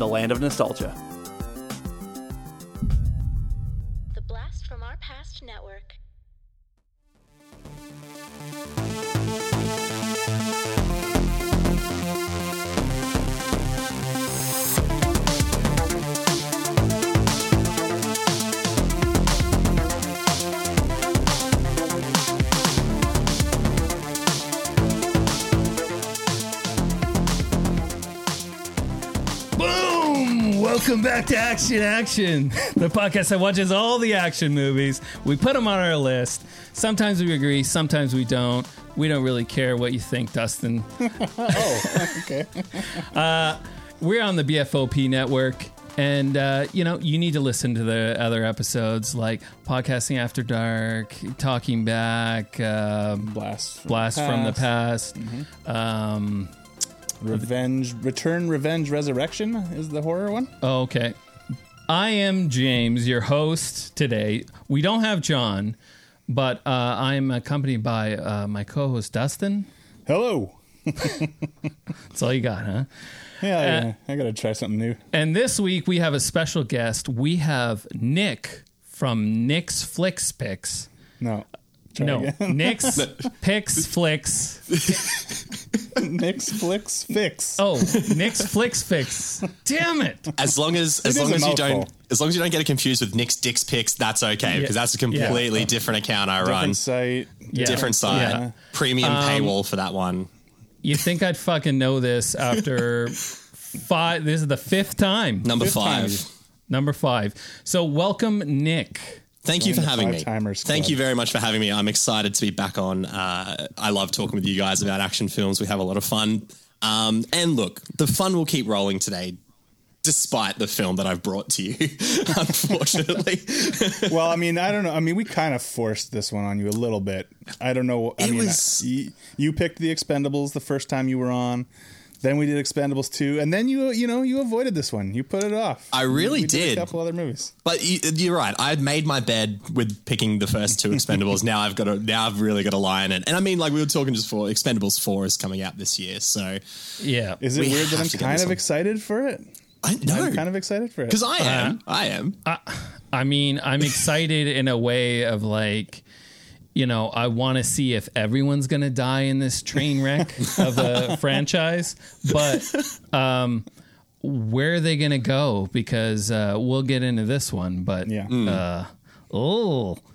the land of nostalgia. Action Action, the podcast that watches all the action movies. We put them on our list. Sometimes we agree, sometimes we don't. We don't really care what you think, Dustin. Oh, okay. We're on the BFOP network, and uh, you know you need to listen to the other episodes like podcasting after dark, talking back, um, Blast. From blast from the past. Mm-hmm. Um, Revenge. Return. Revenge. Resurrection is the horror one. Oh, okay. I am James, your host today. We don't have John, but uh, I'm accompanied by uh, my co-host Dustin. Hello. That's all you got, huh? Yeah, Uh, yeah. I gotta try something new. And this week we have a special guest. We have Nick from Nick's Flicks Picks. No. Try No, again. Nick's Picks Flicks. Nick's flicks fix. Oh, Nick's Flicks Fix. Damn it! As long as as is long as you don't as long as you don't get it confused with Nick's Dick's Picks, that's okay because that's a completely different account I run. Different site. Yeah. Different side. Yeah. Premium um, paywall for that one. You think I'd fucking know this after five? This is the fifth time. Number Fifth time. five. Number five. So welcome, Nick. Thank you for having me. Thank you very much for having me. I'm excited to be back on. Uh, I love talking with you guys about action films. We have a lot of fun. Um, and look, the fun will keep rolling today, despite the film that I've brought to you. unfortunately, Well, I mean, I don't know. I mean, we kind of forced this one on you a little bit. I don't know. I It mean, was- you, you picked the Expendables the first time you were on. Then we did Expendables 2, and then you you know you avoided this one. You put it off. I really We did. a couple other movies. But you, you're right. I had made my bed with picking the first two Expendables. now I've got to. Now I've really got to lie in it. And I mean, like we were talking just for Expendables Four is coming out this year, so Yeah. Is it We weird that I'm kind of excited for it? I know I'm kind of excited for it. because I uh-huh. am. I am. I mean, I'm excited in a way of like, you know, I want to see if everyone's going to die in this train wreck of a franchise, but um, where are they going to go? Because uh, we'll get into this one, but Yeah. uh, oh.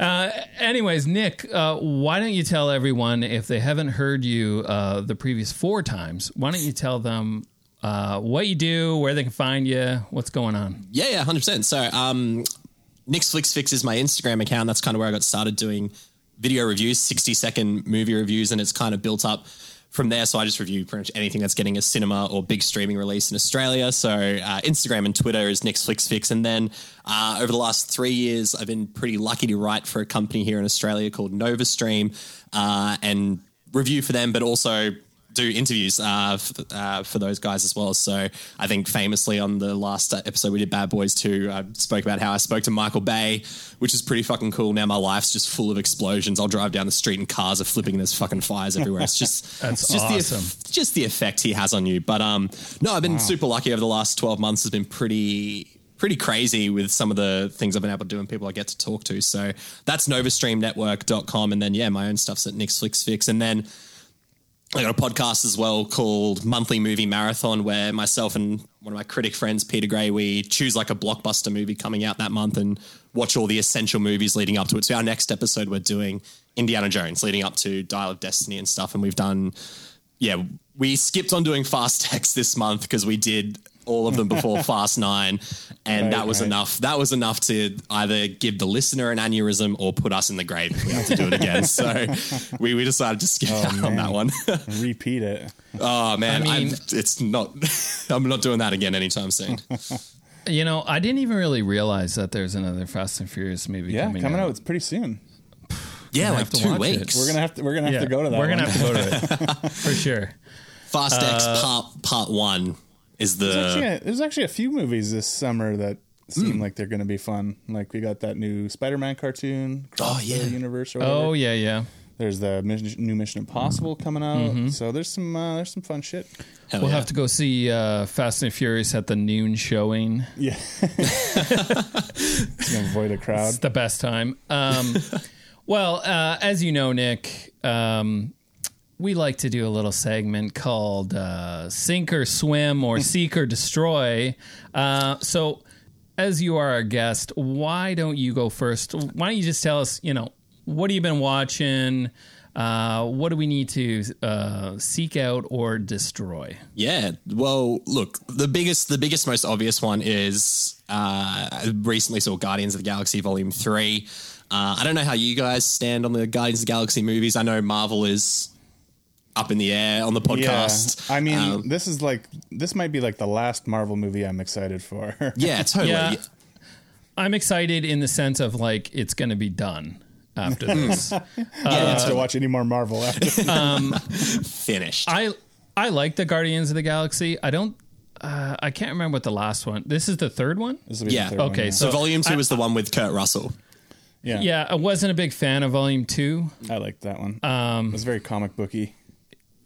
uh, anyways, Nick, uh, why don't you tell everyone if they haven't heard you uh, the previous four times? Why don't you tell them uh, what you do, where they can find you, what's going on? Yeah, yeah, hundred percent. So, um, Nick's Flicks Fix is my Instagram account. That's kind of where I got started doing video reviews, sixty second movie reviews, and it's kind of built up from there. So I just review pretty much anything that's getting a cinema or big streaming release in Australia. So uh, Instagram and Twitter is Nick's Fix, and then uh, over the last three years, I've been pretty lucky to write for a company here in Australia called NovaStream uh, and review for them, but also do interviews uh, f- uh, for those guys as well. So I think famously on the last uh, episode we did Bad Boys 2, I spoke about how I spoke to Michael Bay, which is pretty fucking cool. Now my life's just full of explosions. I'll drive down the street and cars are flipping and there's fucking fires everywhere. It's just That's it's just the awesome. eff- just the effect he has on you. But um no, I've been super lucky over the last 12 months has been pretty pretty crazy with some of the things I've been able to do and people I get to talk to. So that's novastreamnetwork.com and then yeah, my own stuff's at Nick's Flicks Fix and then I got a podcast as well called Monthly Movie Marathon, where myself and one of my critic friends, Peter Gray, we choose like a blockbuster movie coming out that month and watch all the essential movies leading up to it. So our next episode, we're doing Indiana Jones, leading up to Dial of Destiny and stuff. And we've done, yeah, we skipped on doing Fast X this month because we did all of them before Fast Nine, and Right, that was right. enough. That was enough to either give the listener an aneurysm or put us in the grave if we have to do it again. so we, we decided to skip out on that one. Repeat it. oh man, I I mean- it's not. I'm not doing that again anytime soon. You know, I didn't even really realize that there's another Fast and Furious movie Yeah, coming, coming, out. out. It's pretty soon. Yeah, Gonna like have to two watch it. We're gonna have to. We're gonna have Yeah, to go to that. We're gonna one. have to go to it for sure. Fast X Uh, Part Part One is There's actually, a, there's actually a few movies this summer that seem like they're gonna be fun. Like we got that new Spider-Man cartoon. Oh, Cross the yeah. universe. Or whatever. Oh yeah, yeah. There's the mission, new Mission Impossible coming out. Mm-hmm. So there's some uh, there's some fun shit. hell We'll yeah. have to go see uh, Fast and Furious at the noon showing. Yeah. It's gonna avoid a crowd. It's the best time. Um, well, uh, as you know, Nick, um, we like to do a little segment called uh, Sink or Swim or Seek or Destroy. Uh, so, as you are our guest, why don't you go first? Why don't you just tell us, you know, what have you been watching? Uh, what do we need to uh, seek out or destroy? Yeah. Well, look, the biggest, the biggest, most obvious one is uh, I recently saw Guardians of the Galaxy Volume Three. Uh, I don't know how you guys stand on the Guardians of the Galaxy movies. I know Marvel is up in the air on the podcast. Yeah. I mean, Um, this is like this might be like the last Marvel movie I'm excited for. yeah, totally. Yeah. I'm excited in the sense of like it's going to be done after this. I don't have to watch any more Marvel after. Um, finished. I I like the Guardians of the Galaxy. I don't. Uh, I can't remember what the last one. This is the third one. This will be the Yeah. third one, Okay, yeah. so, so Volume Two I- is the one with Kurt Russell. yeah, Yeah, I wasn't a big fan of Volume Two. I liked that one. Um, it was very comic booky.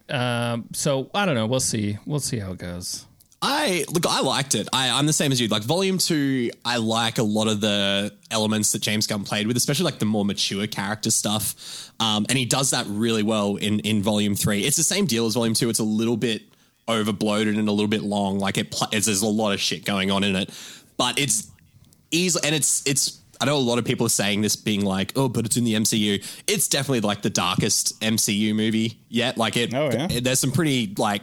Um, so I don't know. We'll see. We'll see how it goes. I look, I liked it. I, I'm the same as you. Like volume two, I like a lot of the elements that James Gunn played with, especially like the more mature character stuff. Um, and he does that really well in in volume three. It's the same deal as volume two. It's a little bit over bloated and a little bit long. Like it, pl- there's a lot of shit going on in it, but it's easy and it's it's. I know a lot of people are saying this, being like, "Oh, but it's in the MCU." It's definitely like the darkest MCU movie yet. Like it, Oh, yeah? there's some pretty like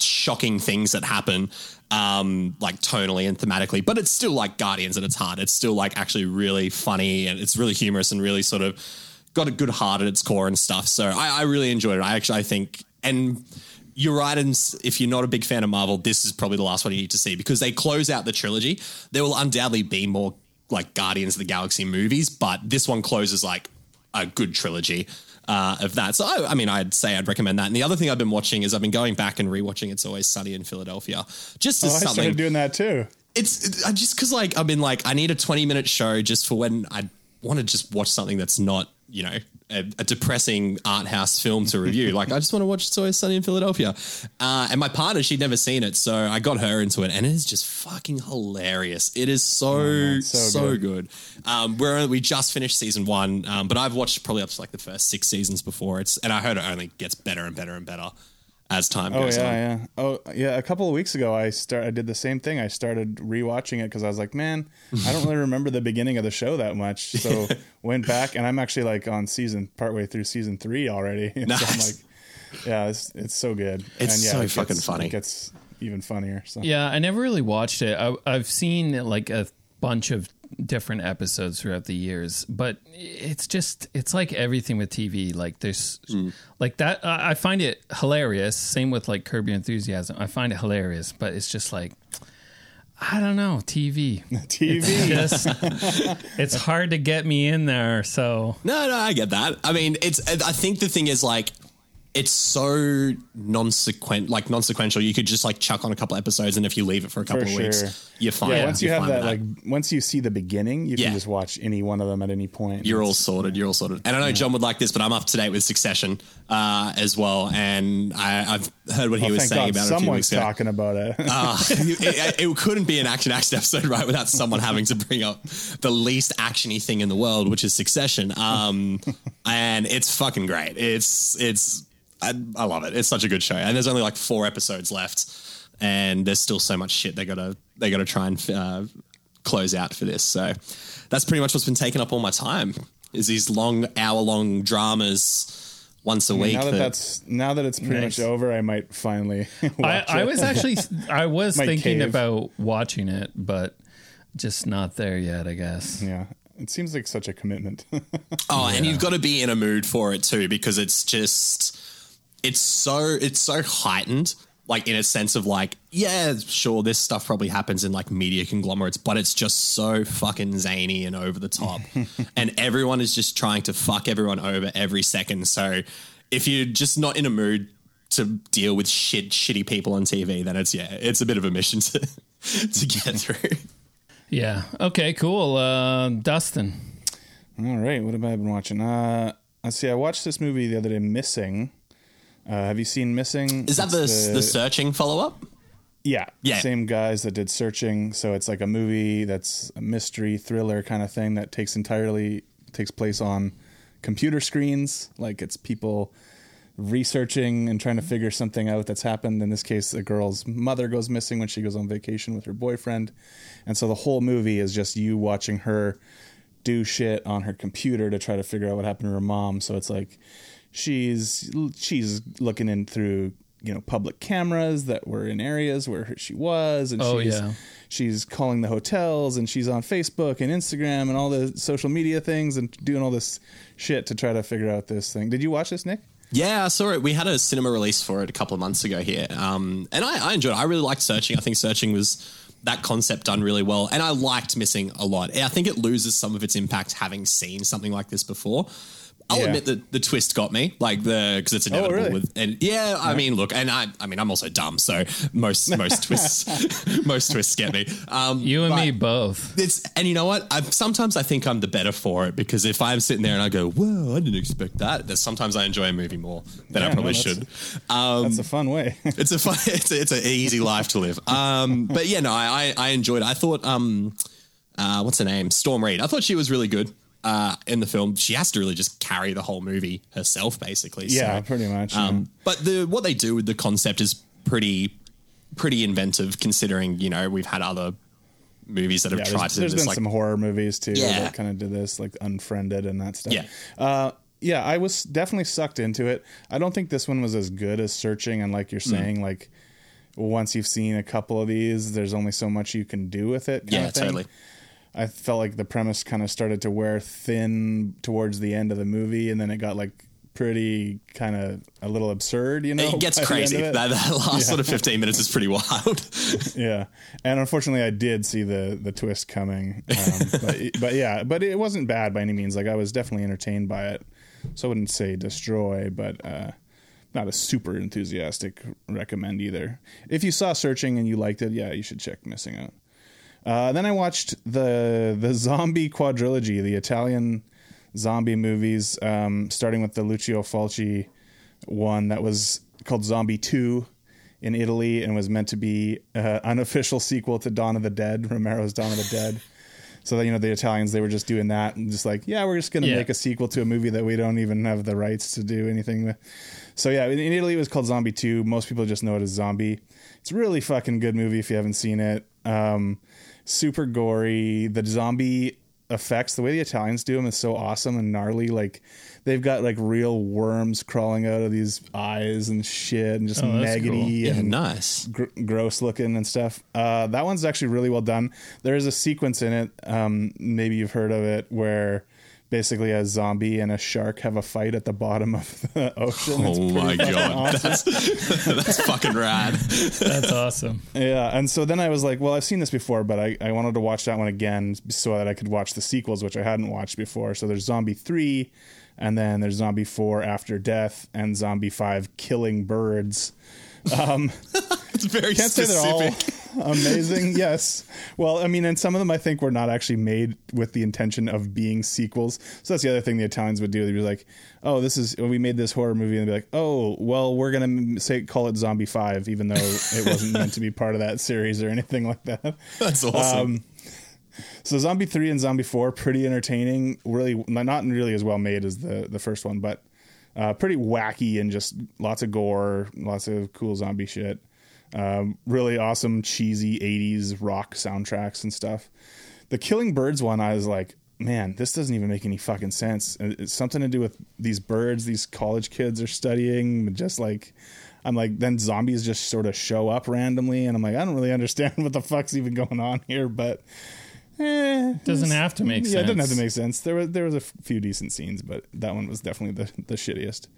shocking things that happen um like tonally and thematically but it's still like guardians at its heart it's still like actually really funny and it's really humorous and really sort of got a good heart at its core and stuff so i, I really enjoyed it i actually i think and you're right and if you're not a big fan of marvel this is probably the last one you need to see because they close out the trilogy there will undoubtedly be more like guardians of the galaxy movies but this one closes like a good trilogy uh, of that. So, I, I mean, I'd say I'd recommend that. And the other thing I've been watching is I've been going back and rewatching It's Always Sunny in Philadelphia. Just Oh, as I something. started doing that too. it's it, I just because like I've been like I need a 20 minute show just for when I want to just watch something that's not you know a, a depressing art house film to review. like I just want to watch It's Always Sunny in Philadelphia. Uh, and my partner she'd never seen it, so I got her into it, and it is just fucking hilarious. It is so man, so, so good. Um, we're we just finished season one, um, but I've watched probably up to like the first six seasons before. It's and I heard it only gets better and better and better as time Oh goes yeah, on. yeah. Oh yeah. A couple of weeks ago, I start. I did the same thing. I started rewatching it because I was like, man, I don't really remember the beginning of the show that much. So went back, and I'm actually like on season partway through season three already. so I'm like, yeah, it's it's so good. It's and yeah, so it fucking gets, funny. It gets even funnier. So Yeah, I never really watched it. I, I've seen like a bunch of different episodes throughout the years, but it's just it's like everything with TV. Like there's mm. like that. I I find it hilarious. Same with like Curb Your Enthusiasm. I find it hilarious, but it's just like I don't know TV. TV. Just it's hard to get me in there. So No, no, I get that. I mean, it's. I think the thing is like, it's so non-sequent, like non-sequential. You could just like chuck on a couple episodes, and if you leave it for a couple For of sure. weeks, you're fine. Yeah, once you have that, like once you see the beginning, you Yeah. can just watch any one of them at any point. You're all sorted. You're all sorted. And I know John would like this, but I'm up to date with Succession uh, as well, and I, I've heard what he Oh, was saying God about it someone's talking about it. Uh, it, it couldn't be an action action episode, right, without someone having to bring up the least actiony thing in the world, which is Succession. Um, and it's fucking great. It's it's I, I love it. It's such a good show, and there's only like four episodes left, and there's still so much shit they gotta they gotta try and uh, close out for this. So that's pretty much what's been taking up all my time. Is these long hour long dramas once a week. now that that- that's now that it's pretty Nice. much over, I might finally. I, watch I it. was actually I was Might thinking cave. about watching it, but just not there yet. I guess. yeah. It seems like such a commitment. Oh, and you've got to be in a mood for it too because it's just it's so it's so heightened like in a sense of like yeah sure this stuff probably happens in like media conglomerates but it's just so fucking zany and over the top and everyone is just trying to fuck everyone over every second so if you're just not in a mood to deal with shit shitty people on TV then it's yeah it's a bit of a mission to to get through Yeah. Okay. Cool. Uh, Dustin. All right, what have I been watching? Uh, let's see. I watched this movie the other day, Missing. Uh, have you seen Missing? is that the It's the, searching follow-up Yeah, Yeah. Same guys that did Searching. So it's like a movie that's a mystery thriller kind of thing that takes entirely takes place on computer screens. Like it's people researching and trying to figure something out that's happened. In this case, a girl's mother goes missing when she goes on vacation with her boyfriend, and so the whole movie is just you watching her do shit on her computer to try to figure out what happened to her mom. So it's like she's she's looking in through you know public cameras that were in areas where she was, and Oh, she's yeah. she's calling the hotels and she's on Facebook and Instagram and all the social media things and doing all this shit to try to figure out this thing. Did you watch this, Nick? Yeah, I saw it. We had a cinema release for it a couple of months ago here, um, and I, I enjoyed it. I really liked Searching. I think Searching was that concept done really well, and I liked Missing a lot. I think it loses some of its impact having seen something like this before. I'll Yeah. admit that the twist got me, like the because it's inevitable. really? With and yeah, I mean, look, and I, I mean, I'm also dumb, so most most twists, most twists get me. Um, You and me both. it's and you know what? I sometimes I think I'm the better for it because if I'm sitting there and I go, "Whoa, I didn't expect that," then sometimes I enjoy a movie more than I probably no, should. that's- Um, That's a fun way. it's a fun, it's a, it's an easy life to live. Um, but yeah, no, I I I enjoyed it. I thought, um, uh, what's her name? Storm Reid. I thought she was really good. Uh, in the film, she has to really just carry the whole movie herself, basically. yeah, So, pretty much. um, but the what they do with the concept is pretty pretty inventive, considering you know we've had other movies that have yeah, tried there's, to do there's this. been Like, some horror movies too Yeah. that kind of did this, like Unfriended and that stuff. Yeah. Uh, yeah, I was definitely sucked into it. I don't think this one was as good as Searching, and like you're Mm. saying, like once you've seen a couple of these, there's only so much you can do with it. kind yeah, of thing. totally. I felt like the premise kind of started to wear thin towards the end of the movie, and then it got like pretty kind of a little absurd. You know, It gets by the end crazy. it. That, that last sort of 15 minutes is pretty wild. yeah, and unfortunately, I did see the the twist coming. Um, but but yeah, but it wasn't bad by any means. Like I was definitely entertained by it. So I wouldn't say destroy, but uh, not a super enthusiastic recommend either. If you saw Searching and you liked it, yeah, you should check Missing Out. Uh, then I watched the the zombie quadrilogy, the Italian zombie movies, um, starting with the Lucio Fulci one that was called Zombie Two in Italy and was meant to be uh, unofficial sequel to Dawn of the Dead, Romero's Dawn of the Dead. So that you know the Italians they were just doing that and just like yeah we're just gonna Yeah. make a sequel to a movie that we don't even have the rights to do anything with. So yeah, in in Italy it was called Zombie Two. Most people just know it as Zombie. It's a really fucking good movie if you haven't seen it. Um, super gory. The zombie effects, the way the Italians do them, is so awesome and gnarly. Like they've got like real worms crawling out of these eyes and shit, and just Oh, maggoty cool. yeah, and nice. gr- gross looking and stuff. Uh, that one's actually really well done. There is a sequence in it, um, maybe you've heard of it, where basically a zombie and a shark have a fight at the bottom of the ocean. Oh pretty my god, awesome. that's that's fucking rad. That's awesome. Yeah, and so then I was like, well, I've seen this before, but I, I wanted to watch that one again so that I could watch the sequels, which I hadn't watched before. So there's Zombie 3, and then there's Zombie 4 After Death, and Zombie 5 Killing Birds. Um, It's very Can't say specific. they're all amazing. yes. Well, I mean, and some of them I think were not actually made with the intention of being sequels. So that's the other thing the Italians would do. They'd be like, "Oh, this is we made this horror movie," and they'd be like, "Oh, well, we're gonna say call it Zombie Five, even though it wasn't meant to be part of that series or anything like that." That's awesome. So Zombie Three and Zombie Four, pretty entertaining. Really, not really as well made as the the first one, but uh, pretty wacky and just lots of gore, lots of cool zombie shit. Um, really awesome, cheesy '80s rock soundtracks and stuff. The Killing Birds one, I was like, man, this doesn't even make any fucking sense. It's something to do with these birds these college kids are studying. Just like, I'm like, then zombies just sort of show up randomly, and I'm like, I don't really understand what the fuck's even going on here, but. Eh, Doesn't have to make sense. yeah, it doesn't have to make sense. There was there was a few decent scenes, but that one was definitely the the shittiest.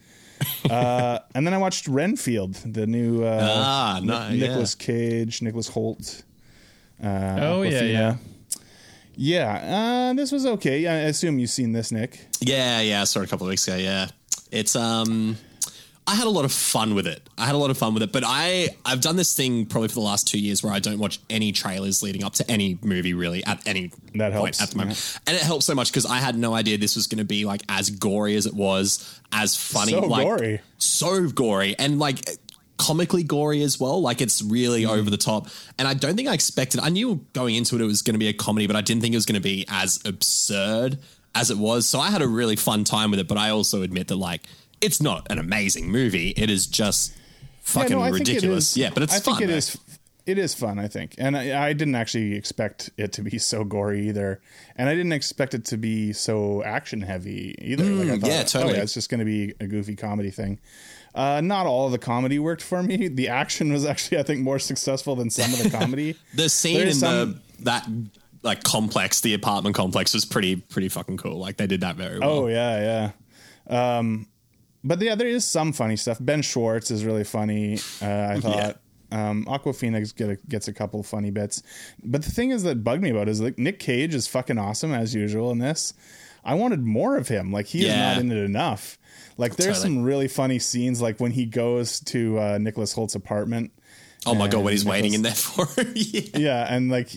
uh, and then I watched Renfield, the new uh, Ah, Ni- no, yeah. Nicolas Cage, Nicholas Hoult. Uh, Oh, yeah, yeah. Yeah, uh, this was okay. I assume you've seen this, Nick. Yeah, yeah, I saw it a couple of weeks ago. Yeah, it's um, I had a lot of fun with it. I had a lot of fun with it, but I I've done this thing probably for the last two years where I don't watch any trailers leading up to any movie really at any That point helps, at the moment, and it helps so much because I had no idea this was going to be like as gory as it was, as funny, So like gory. so gory, and like comically gory as well. Like it's really Mm. over the top. And I don't think I expected. I knew going into it it was going to be a comedy, but I didn't think it was going to be as absurd as it was. So I had a really fun time with it. But I also admit that like it's not an amazing movie. It is just fucking Yeah, no, I think it ridiculous. Yeah, but it's I fun. think it is. It is fun, I think, and I, I didn't actually expect it to be so gory either, and I didn't expect it to be so action heavy either. like I thought, Mm, yeah, totally. Oh, yeah, it's just going to be a goofy comedy thing. Uh, not all of the comedy worked for me. The action was actually, I think, more successful than some of the comedy. The scene There in is the that like complex, the apartment complex, was pretty pretty fucking cool. Like they did that very well. Oh yeah, yeah. Um, but yeah, there is some funny stuff. Ben Schwartz is really funny. Uh, I thought. Um, Awkwafina get a, gets a couple funny bits, but the thing is that bugged me about is like Nick Cage is fucking awesome as usual in this. I wanted more of him. Like he is not in it enough. Like there's Totally. some really funny scenes, like when he goes to uh, Nicholas Hoult's apartment. Oh my god, what he's waiting in there for yeah. Yeah, and like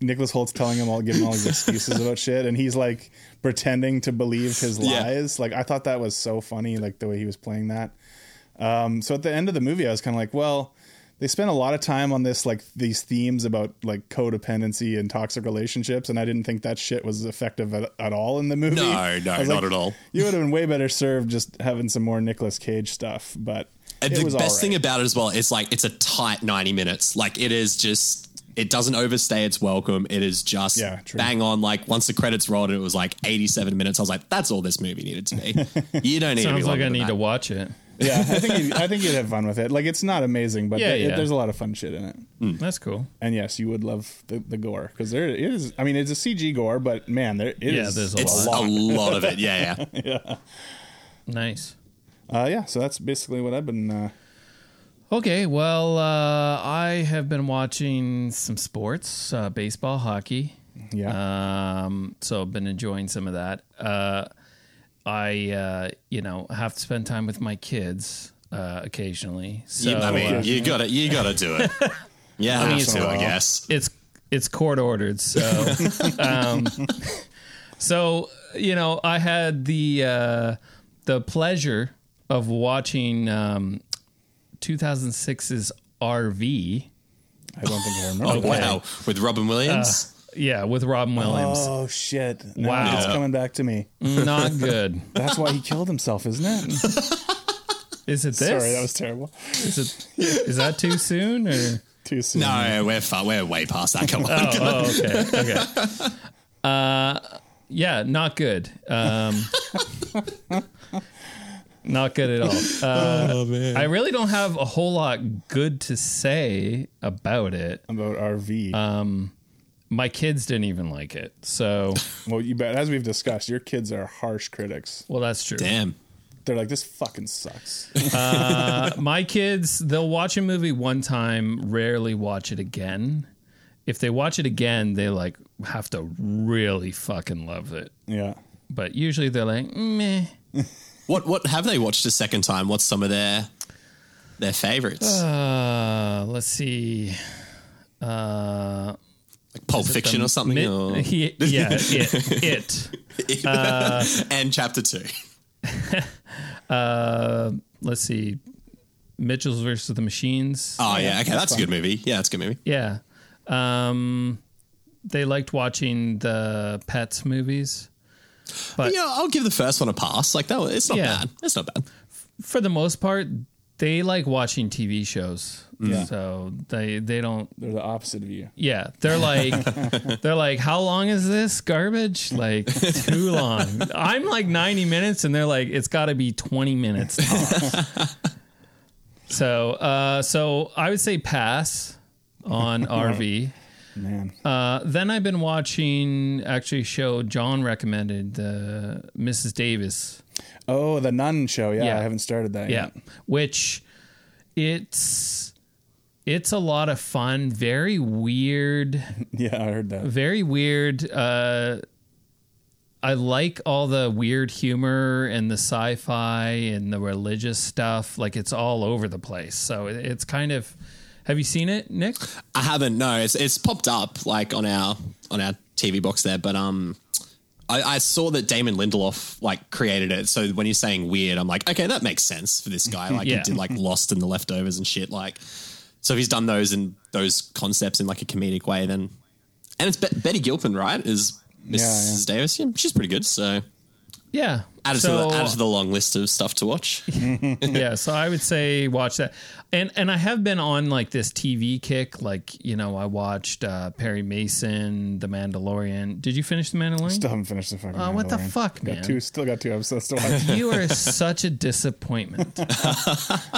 Nicholas Hoult's telling him all, giving all these excuses about shit, and he's like pretending to believe his Yeah. lies. Like I thought that was so funny, like the way he was playing that. Um, so at the end of the movie, I was kind of like, well, they spent a lot of time on this, like these themes about like codependency and toxic relationships, and I didn't think that shit was effective at, at all in the movie. No, no, not at all. You would have been way better served just having some more Nicolas Cage stuff, but And the best right. thing about it as well is like it's a tight 90 minutes. Like it is just it doesn't overstay its welcome. It is just Yeah, bang on. Like once the credits rolled and it was like 87 minutes, I was like, that's all this movie needed to be. You don't need to Sounds like I need that. to watch it. yeah, I think you, I think you'd have fun with it. Like it's not amazing, but Yeah, there- yeah. there's a lot of fun shit in it. That's cool. And yes, you would love the, the gore because there it is. I mean, it's a CG gore, but man, there it Yeah, is there's a It's lot. a lot of it. Yeah, yeah. Nice. Uh, yeah, so that's basically what I've been. Uh, Okay, well, uh, I have been watching some sports, uh, baseball, hockey. yeah, Um, so I've been enjoying some of that. Uh, I, uh, you know, have to spend time with my kids uh, occasionally. So You- I mean, uh, you got to you got to do it. Yeah, I mean, have it's- to, I guess. it's it's court ordered. So, um, so you know, I had the uh, the pleasure of watching um, 2006's RV. I don't think I Oh remember. that. wow, with Robin Williams. Yeah, with Robin Williams. Oh shit! Now Wow. it's coming back to me. Not good. That's why he killed himself, isn't it? Is it this? Sorry, that was terrible. Is it? Is that too soon? Or? Too soon. no, we're far, we're way past that. Come on. Oh, okay. Okay. Uh, yeah, not good. Um, not good at all. Uh, Oh man. I really don't have a whole lot good to say about it. About RV. Uh, My kids didn't even like it. So, well, you bet. As we've discussed, your kids are harsh critics. well, that's true. Damn. They're like, this fucking sucks. My kids, they'll watch a movie one time, rarely watch it again. If they watch it again, they like have to really fucking love it. yeah. But usually they're like, meh. What what have they watched a second time? What's some of their their favorites? Uh, let's see. Uh, like Pulp Fiction or something? Mid- or- yeah, it. it. and chapter two. Uh, let's see. Mitchells versus the Machines. Oh yeah, okay, that's, a good movie. Yeah, that's a good movie. Yeah. Um, they liked watching the Pets movies. But Yeah, I'll give the first one a pass. Like that, was, it's not Yeah. bad. It's not bad. for the most part, they like watching TV shows. So they they don't They're the opposite of you. yeah, they're like they're like how long is this garbage? Like too long. I'm like 90 minutes and they're like it's got to be 20 minutes. so uh so I would say pass on RV. Man. Uh, then I've been watching actually a show John recommended, the Mrs. Davis. Oh, the Nun show. Yeah, Yeah. I haven't started that Yeah, yet. which it's it's a lot of fun. Very weird. Yeah, I heard that. Very weird. Uh, I like all the weird humor and the sci-fi and the religious stuff. Like it's all over the place. So it, it's kind of. Have you seen it, Nick? I haven't. No, it's it's popped up like on our on our TV box there, but um. I, I saw that Damon Lindelof like created it, so when you're saying weird, I'm like, okay, that makes sense for this guy. Like Yeah. he did like Lost and The Leftovers and shit. Like, so if he's done those and those concepts in like a comedic way, then and it's Be- Betty Gilpin, right? Is Mrs. Davis? Yeah, she's pretty good. So Yeah. added so, to the added to the long list of stuff to watch. yeah, so I would say watch that. And and I have been on like this TV kick. Like you know, I watched uh, Perry Mason, The Mandalorian. Did you finish The Mandalorian? Still haven't finished the fucking. Oh, what the Mandalorian. fuck, got? Two, still got two episodes to watch. you are such a disappointment. Okay.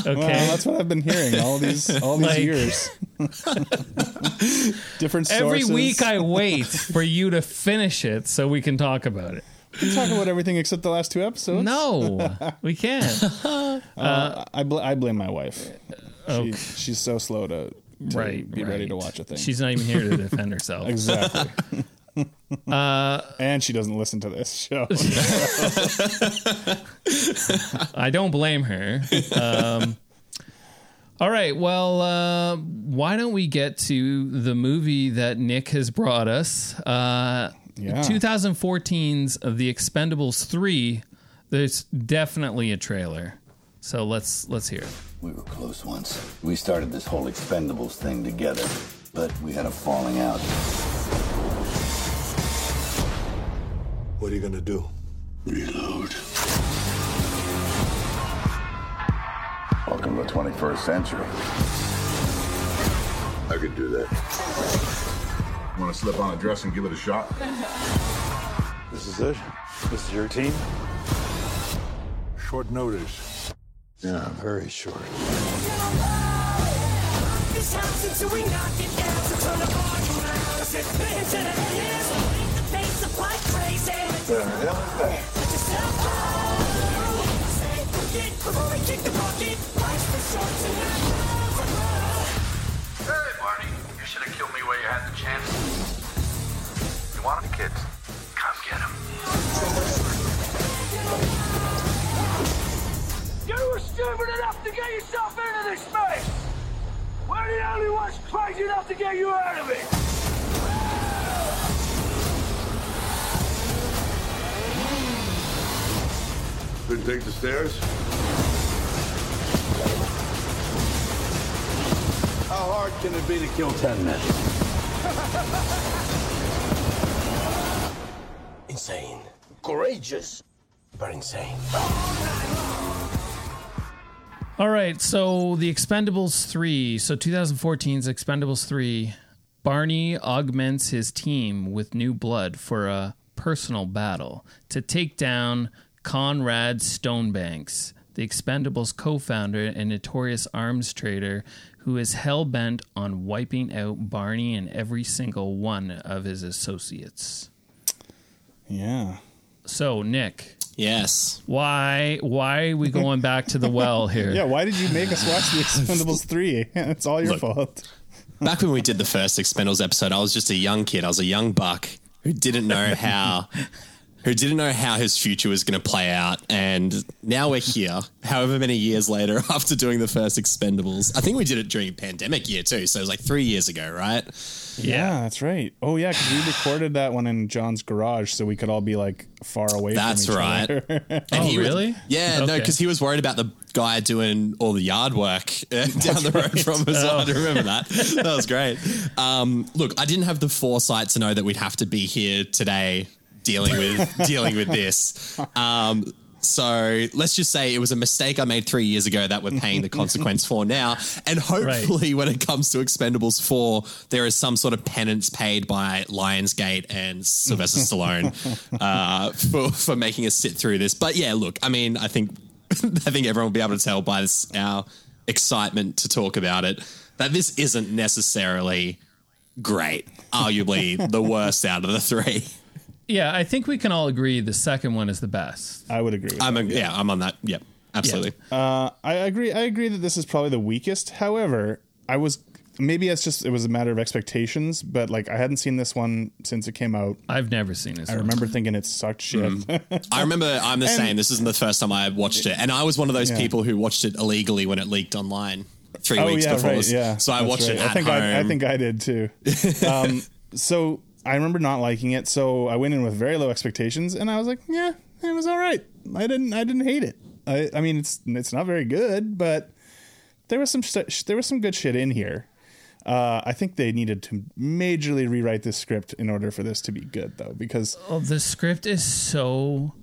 Well, that's what I've been hearing all these all these Like- years. Different sources. Every week I wait for you to finish it so we can talk about it. We talk about everything except the last two episodes. No, we can't. I bl- I blame my wife. She, Okay. She's so slow to, to right. be ready to watch a thing. She's not even here to defend herself. exactly. Uh, and she doesn't listen to this show. I don't blame her. Um, all right. Well, uh, why don't we get to the movie that Nick has brought us? Uh, Yeah. 2014's The Expendables 3. There's definitely a trailer. So let's let's hear it. We were close once. We started this whole Expendables thing together, but we had a falling out. What are you gonna do? Reload. Welcome to the 21st century. I could do that. Want to slip on a dress and give it a shot? This is it? This is your team? Short notice. Yeah. Very short. The hell is that? Hey, Barney. You should have killed me while you had the chance. You want the kids? Come get them. You were stupid enough to get yourself into this space! We're the only ones crazy enough to get you out of it! Couldn't take the stairs? How hard can it be to kill 10 men? Insane. Courageous, but insane. All right, so the Expendables 3, so 2014's Expendables 3, Barney augments his team with new blood for a personal battle to take down Conrad Stonebanks, the Expendables co-founder and notorious arms trader who is hell-bent on wiping out Barney and every single one of his associates. Yeah. So, Nick, Yes. why why are we going back to the well here? Yeah. Why did you make us watch the Expendables three? It's all your fault. Back when we did the first Expendables episode, I was just a young kid. I was a young buck who didn't know how who didn't know how his future was going to play out. And now we're here, however many years later, after doing the first Expendables. I think we did it during a pandemic year too, so it was like three years ago, right? Yeah, that's right. Oh yeah, because we recorded that one in John's garage, so we could all be like far away. That's from each right. Other. And Oh, he was- really? yeah, no, because he was worried about the guy doing all the yard work uh, down the road from us. Oh. I do remember that. That was great. Um, look, I didn't have the foresight to know that we'd have to be here today dealing with dealing with this. Um, So let's just say it was a mistake I made three years ago that we're paying the consequence for now. And hopefully, when it comes to Expendables 4, there is some sort of penance paid by Lionsgate and Sylvester Stallone uh, for, for making us sit through this. But yeah, look, I mean, I think I think everyone will be able to tell by this, our excitement to talk about it that this isn't necessarily great. Arguably the worst out of the three. Yeah, I think we can all agree the second one is the best. I would agree. With I'm that, a, yeah, I'm on that. Yep, absolutely. Uh, I agree. I agree that this is probably the weakest. However, I was maybe it's just it was a matter of expectations, but like I hadn't seen this one since it came out. I've never seen this. I one. remember thinking it sucked shit. I remember I'm the And- same. This isn't the first time I watched it, and I was one of those Yeah. people who watched it illegally when it leaked online three oh weeks yeah, before. right, this. yeah. So I That's watched it right. at I think home. I, I think I did too. Um, so I remember not liking it. So I went in with very low expectations, and I was like, yeah, it was all right. I didn't I didn't hate it. I, I mean, it's it's not very good, but there was some st- there was some good shit in here. Uh, I think they needed to majorly rewrite this script in order for this to be good, though, because Oh, the script is so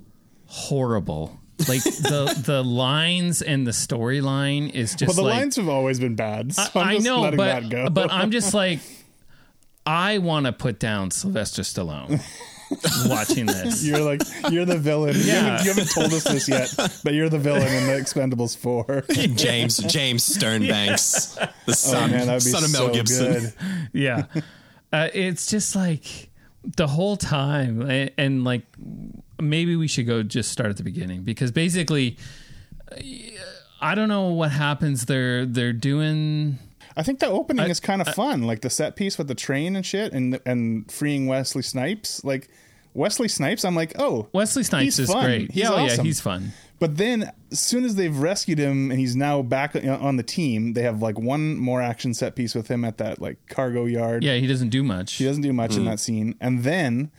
horrible. Like the the lines and the storyline is just well, the like lines have always been bad. So I, I know, letting but that go. but I'm just like I want to put down Sylvester Stallone watching this. You're like you're the villain. You, haven't, you haven't told us this yet, but you're the villain in the Expendables Four. James James Stonebanks, the son, Oh, man, son of Mel so Gibson. good. yeah, uh, it's just like the whole time, and, and like maybe we should go just start at the beginning because basically, uh, I don't know what happens. They're they're doing. I think the opening I- is kind of fun, like the set piece with the train and shit, and and freeing Wesley Snipes. Like Wesley Snipes, I'm like, oh, Wesley Snipes he's is fun. great. He's yeah, oh, yeah, he's fun. But then, as soon as they've rescued him and he's now back on the team, they have like one more action set piece with him at that like cargo yard. Yeah, he doesn't do much. He doesn't do much in mm. that scene. And then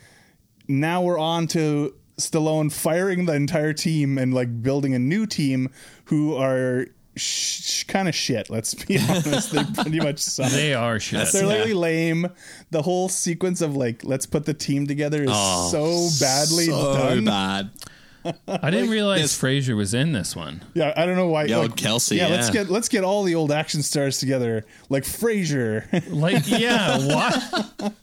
now we're on to Stallone firing the entire team and like building a new team who are sh- sh- kind of shit. Let's be honest. They pretty much suck. They are shit. They're really lame. The whole sequence of like let's put the team together is Oh, so badly so done. bad. I didn't realize this, Frasier was in this one. Yeah, I don't know why. Yeah, like, old Kelsey, Yeah, let's get let's get all the old action stars together, like Frasier. Like, yeah, what?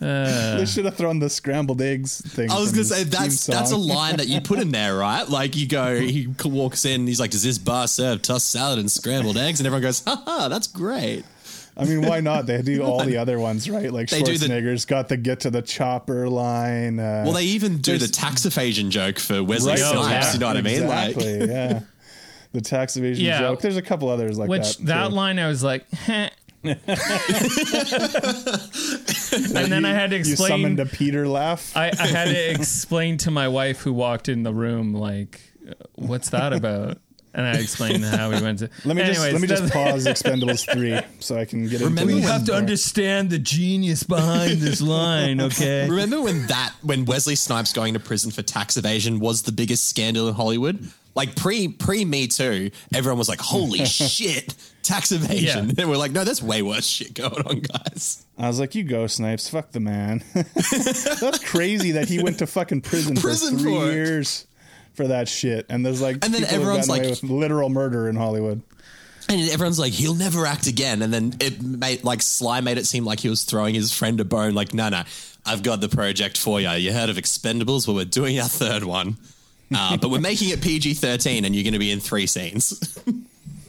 They should have thrown the scrambled eggs thing. I was gonna say that's that's a line that you put in there, right? Like you go, he walks in, he's like, "Does this bar serve tossed salad and scrambled eggs?" And everyone goes, "Ha ha, that's great." I mean, why not? They do all the other ones, right? Like They do the- Schwarzenegger's got the get to the chopper line. Uh, Well, they even do the tax evasion joke for Wesley Right, Snipes. yeah. You know what I mean? Like, yeah. The tax evasion Yeah. joke. There's a couple others like Which that. that too. line I was like, Heh. And then I had to you explain. summoned a Peter laugh. I, I had to explain to my wife who walked in the room, like, what's that about? And I explained how we went to. let me just let me just pause Expendables three so I can get Remember into we this have to more. understand the genius behind this line, okay? remember when that when Wesley Snipes going to prison for tax evasion was the biggest scandal in Hollywood? Like pre pre Me Too, everyone was like, "Holy shit, tax evasion!" Yeah. And we're like, "No, there's way worse shit going on, guys." I was like, you go, Snipes. Fuck the man. That's crazy that he went to fucking prison, Prison for three for years for that shit. And there's like, And then everyone's gotten away like- with literal murder in Hollywood. And everyone's like, he'll never act again. And then it made like Sly made it seem like he was throwing his friend a bone. Like, no, no, I've got the project for you. You heard of Expendables? Well, we're doing our third one, uh, but we're making it PG thirteen, and you're going to be in three scenes.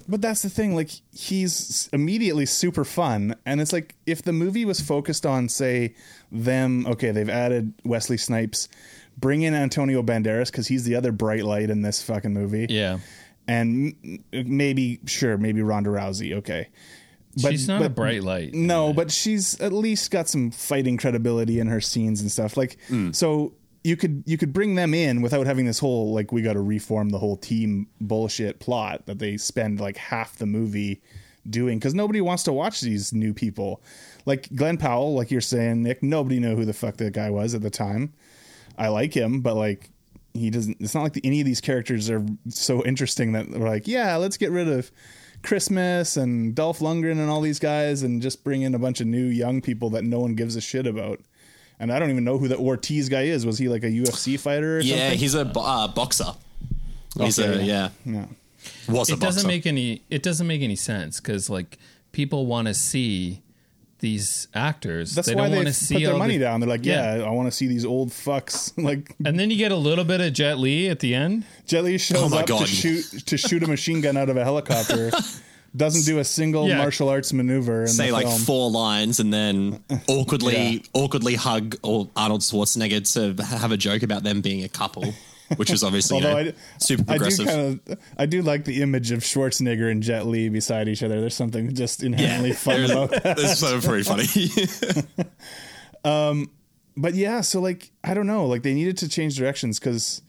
But that's the thing. Like, he's immediately super fun. And it's like, if the movie was focused on, say, them, okay, they've added Wesley Snipes, bring in Antonio Banderas because he's the other bright light in this fucking movie. Yeah. And maybe, sure, maybe Ronda Rousey. Okay. She's not a bright light. No, but she's at least got some fighting credibility in her scenes and stuff. Like so you could you could bring them in without having this whole like we got to reform the whole team bullshit plot that they spend like half the movie doing cuz nobody wants to watch these new people. Like Glen Powell, like you're saying, Nick, nobody knew who the fuck that guy was at the time. I like him, but like he doesn't it's not like the, any of these characters are so interesting that we're like, yeah, let's get rid of Christmas and Dolph Lundgren and all these guys and just bring in a bunch of new young people that no one gives a shit about. And I don't even know who the Ortiz guy is. Was he like a UFC fighter? Or Yeah, something? he's a uh, boxer. He's Okay, a yeah. yeah. Was a it doesn't make any it doesn't make any sense because like people want to see these actors. That's they why don't they put see their money the- down. They're like, yeah, I want to see these old fucks. like And then you get a little bit of Jet Li at the end. Jet Li shows Oh my up to shoot to shoot a machine gun out of a helicopter. Doesn't do a single Yeah. martial arts maneuver. In say the like film. four lines and then awkwardly awkwardly hug or Arnold Schwarzenegger to have a joke about them being a couple, which is obviously you know, I, super I do progressive. kind of, I do like the image of Schwarzenegger and Jet Li beside each other. There's something just inherently fun there's- about that. It's so of pretty funny. Um, but yeah, so like I don't know, like they needed to change directions because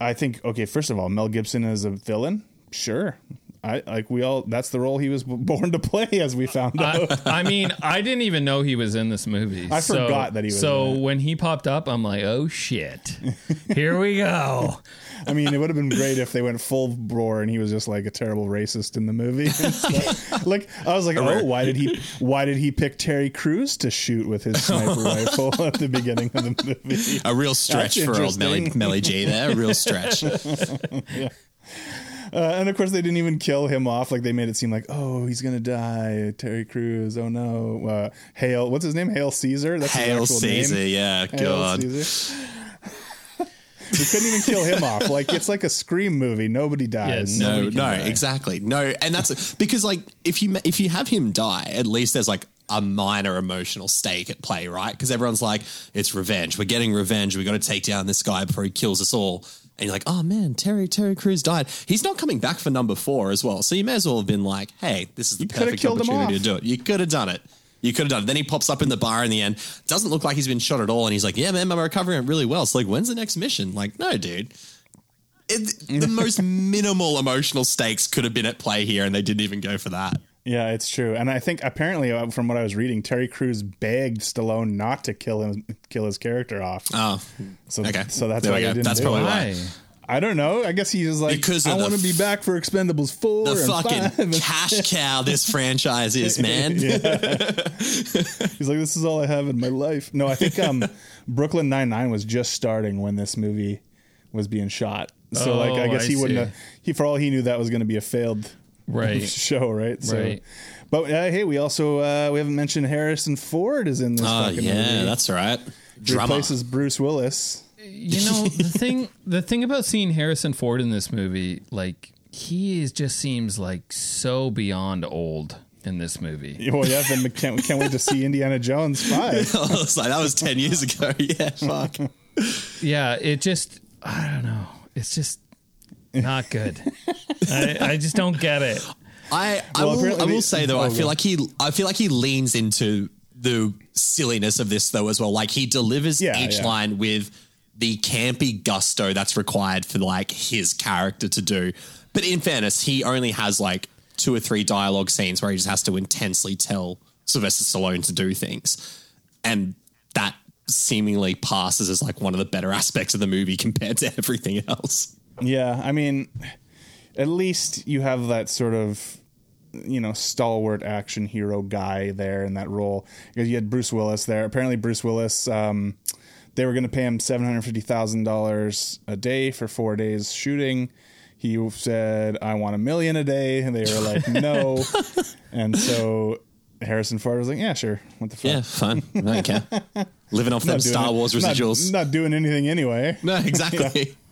I think okay, first of all, Mel Gibson as a villain, sure. I like we all that's the role he was born to play, as we found out. I, I mean, I didn't even know he was in this movie. I So- forgot that he was So in it. when he popped up, I'm like, oh shit, here we go. I mean, it would have been great if they went full bore and he was just like a terrible racist in the movie. and like I was like, oh, why did he? Why did he pick Terry Crews to shoot with his sniper rifle at the beginning of the movie? a real stretch That's for old Melly, interesting. Melly G there. A real stretch. Uh, and of course, they didn't even kill him off. Like they made it seem like, oh, he's gonna die. Terry Crews. Oh no. Uh, Hale. What's his name? Hale Caesar. That's his Hail actual Caesar, name. yeah, Hail God. Caesar. we couldn't even kill him off. Like it's like a scream movie. Nobody dies. Yeah, No, Nobody no, die. exactly. No, and that's because like if you if you have him die, at least there's like a minor emotional stake at play, right? Because everyone's like, it's revenge. We're getting revenge. We got to take down this guy before he kills us all. And you're like, oh man, Terry Terry Crews died. He's not coming back for number four as well. So you may as well have been like, hey, this is the You perfect opportunity to do it. You could have done it. You could have done it. Then he pops up in the bar in the end. Doesn't look like he's been shot at all. And he's like, yeah, man, I'm recovering it really well. It's like, when's the next mission? Like, no, dude. It, the most minimal emotional stakes could have been at play here, and they didn't even go for that. Yeah, it's true. And I think apparently, uh, from what I was reading, Terry Crews begged Stallone not to kill him, kill his character off. Oh, so okay. So that's There why go. didn't That's do probably it. why. I don't know. I guess he was like, Because I want to be back for Expendables four. The fucking cash cow this franchise is, man. He's like, this is all I have in my life. No, I think um, Brooklyn Nine Nine was just starting when this movie was being shot. So like, I Oh, guess I he wouldn't. Have, he for all he knew, that was going to be a failed Right. show, right? So, Right. But uh, hey, we also uh, we haven't mentioned Harrison Ford is in this. Oh, fucking yeah, movie. that's right. Drummer. replaces Bruce Willis. You know the thing. The thing about seeing Harrison Ford in this movie, like he is just seems like so beyond old in this movie. Well, yeah, then we can't, we can't wait to see Indiana Jones five. Was like, that was 10 years ago. Yeah, fuck. Yeah, it just I don't know. It's just not good. I, I just don't get it. I, I Well, will, apparently I will say though, oh, I feel like he, I feel like he leans into the silliness of this though as well. Like he delivers Yeah, each yeah. line with the campy gusto that's required for like his character to do. But in fairness, he only has like two or three dialogue scenes where he just has to intensely tell Sylvester Stallone to do things, and that seemingly passes as like one of the better aspects of the movie compared to everything else. Yeah, I mean, at least you have that sort of you know stalwart action hero guy there in that role because you had Bruce Willis there. Apparently, Bruce Willis. Um, they were going to pay him seven hundred fifty thousand dollars a day for four days shooting. He said, "I want a million a day," and they were like, "No." and so Harrison Ford was like, "Yeah, sure. What the fuck?" Yeah, fine. I don't care. Living off them Star it- Wars not- residuals. Not, doing anything anyway. No, exactly.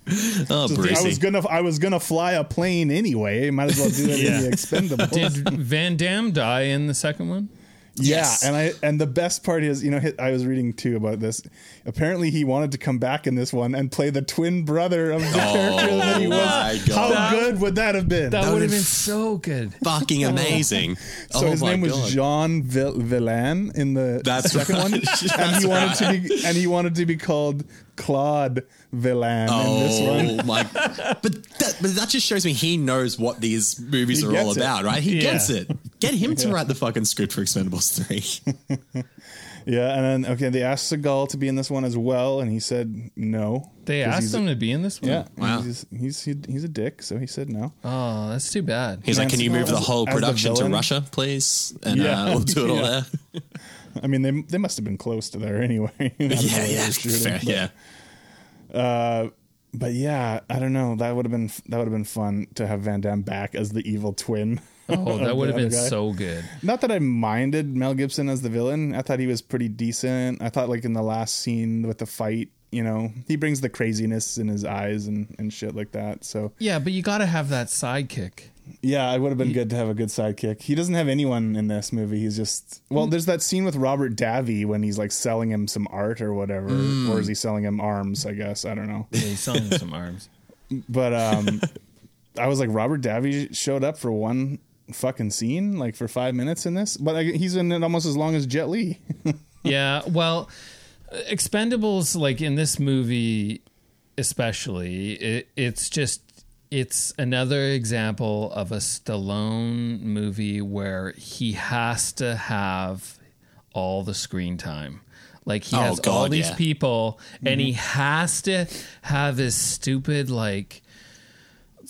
Oh, I was gonna I was gonna fly a plane anyway. Might as well do it Yeah. in the Expendables. Did Van Damme die in the second one? Yes. Yeah, and I and the best part is, you know, I was reading too about this. Apparently, he wanted to come back in this one and play the twin brother of the oh character that he Oh was. God. How good would that have been? That, would have would've been so good. fucking oh. amazing. so oh his name was God. Jean Vill- Vilain in the That's second right. one, and he wanted to be and he wanted to be called Claude Vilain in this oh one. Oh my! But that, but that just shows me he knows what these movies He are all gets it. about, right? He Yeah. gets it. Get him to write the fucking script for Expendables three. Yeah, and then okay, they asked Seagal to be in this one as well, and he said no. They asked he's- him to be in this one. Yeah, Wow. He's he's, he, he's a dick, so he said no. Oh, that's too bad. He's like, "Can you move the whole as the production to? Russia, please? And Yeah. uh, we'll do it all Yeah. there." I mean, they they must have been close to there anyway. I don't know yeah, where they yeah, shooting, fair, but- yeah. Uh, but yeah, I don't know. That would have been that would have been fun to have Van Damme back as the evil twin. Oh, that would have been guy. so good. Not that I minded Mel Gibson as the villain. I thought he was pretty decent. I thought like in the last scene with the fight, you know, he brings the craziness in his eyes and and shit like that. So Yeah, but you got to have that sidekick. yeah, it would have been good to have a good sidekick. He doesn't have anyone in this movie. He's just well. There's that scene with Robert Davi when he's like selling him some art or whatever, or is he selling him arms? I guess I don't know. Yeah, he's selling him some arms. But um, I was like, Robert Davi showed up for one fucking scene, like for five minutes in this, but I, he's in it almost as long as Jet Li. yeah, well, Expendables, like in this movie, especially, it, it's just it's another example of a Stallone movie where he has to have all the screen time. Like he Oh, has all these yeah. people, and he Mm-hmm. has to have his stupid like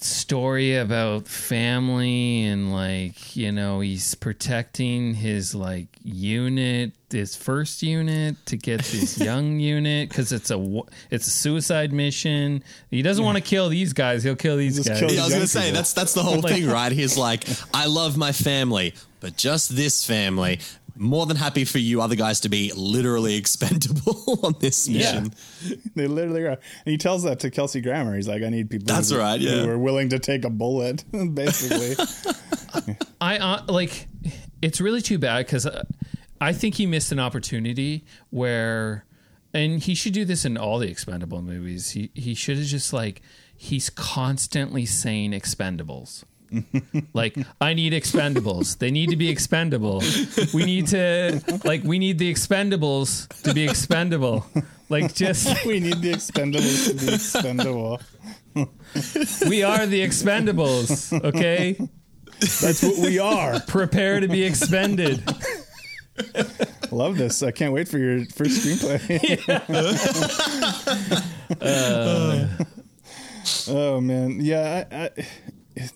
story about family and like you know he's protecting his like unit his first unit to get this young unit because it's a it's a suicide mission he doesn't want to kill these guys he'll kill these Just guys kill Yeah, I was gonna say people. that's that's the whole Like- thing, right? He's like, I love my family, but just this family. More than happy for you other guys to be literally expendable on this mission. they literally are. And he tells that to Kelsey Grammer. He's like, I need people That's who, right, yeah. who are willing to take a bullet, basically. I uh, like it's really too bad because uh, I think he missed an opportunity where, and he should do this in all the expendable movies. He he should have just like he's constantly saying expendables. Like I need expendables. They need to be expendable. We need to like we need the expendables to be expendable. Like just we need the expendables to be expendable. we are the expendables, okay? That's what we are. Prepare to be expended. Love this. I can't wait for your first screenplay. Uh, oh man, yeah, I, I,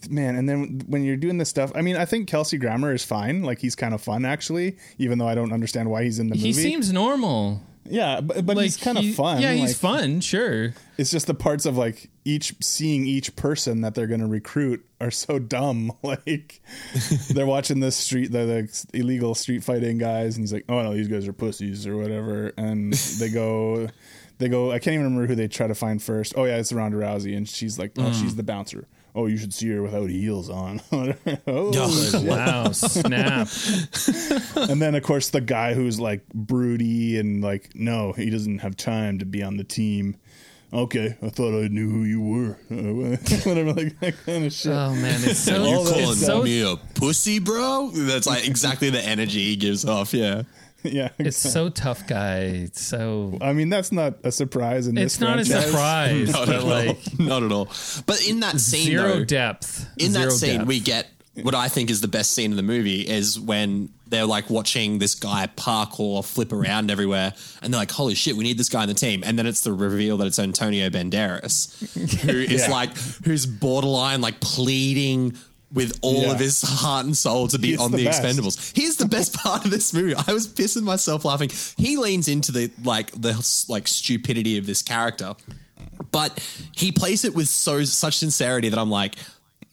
man. And then when you're doing this stuff, I mean, I think Kelsey Grammer is fine. Like he's kind of fun actually, even though I don't understand why he's in the movie. He seems normal. yeah, but, but he's kind of fun. Yeah, he's Like, fun. Sure. It's just the parts of like each seeing each person that they're going to recruit are so dumb. Like they're watching this street, the, the illegal street fighting guys, and he's like, "Oh no, these guys are pussies or whatever." And they go, they go. I can't even remember who they try to find first. Oh yeah, it's Ronda Rousey, and she's like, "Oh, she's mm. the bouncer." Oh, you should see her without heels on. oh, oh shit. Wow. Snap. and then of course the guy who's like broody and like no he doesn't have time to be on the team okay i thought i knew who you were whatever like that kind of shit Oh man, it's so You All calling it's so me a pussy, bro? That's like exactly the energy he gives off. Yeah. Yeah it's so tough, guy. So i mean that's not a surprise in this it's not a surprise, Not but at all. Not at all. But in that scene, zero though, depth. in Zero that scene, depth. we get what I think is the best scene in the movie is when they're like watching this guy parkour, flip around everywhere, and they're like, "Holy shit, we need this guy on the team!" And then it's the reveal that it's Antonio Banderas, who is Yeah. like, who's borderline like pleading with all Yeah. of his heart and soul to be on the the. Expendables. Here's the best part of this movie. I was pissing myself laughing. He leans into the like the like stupidity of this character but he plays it with so such sincerity that I'm like,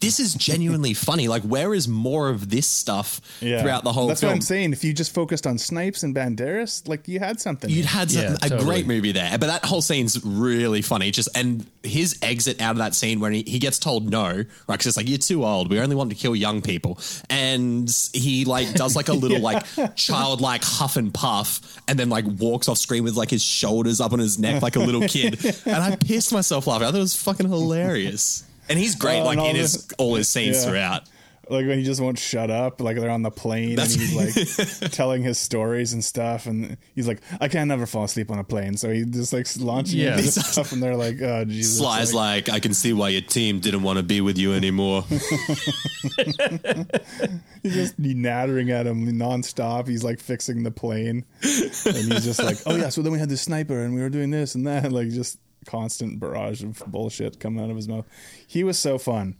this is genuinely funny. Like, where is more of this stuff throughout the whole film? that's film? what i'm saying if you just focused on snipes and banderas like you had something You'd had some- Yeah, a totally. great movie there, but that whole scene's really funny. Just and his exit out of that scene when he, he gets told no, right? Because it's like you're too old. We only want to kill young people, and he like does like a little like childlike huff and puff, and then like walks off screen with like his shoulders up on his neck like a little kid, and I pissed myself laughing. I thought it was fucking hilarious, and he's great Oh, like and all in his the- all his scenes Yeah. throughout. like when he just won't shut up like they're on the plane That's- and he's like telling his stories and stuff and he's like i can't never fall asleep on a plane so he just like launching Yeah. into stuff and they're like oh jesus Sly's like, I can see why your team didn't want to be with you anymore. he's just nattering at him nonstop he's like fixing the plane and he's just like oh yeah so then we had this sniper and we were doing this and that like just constant barrage of bullshit coming out of his mouth he was so fun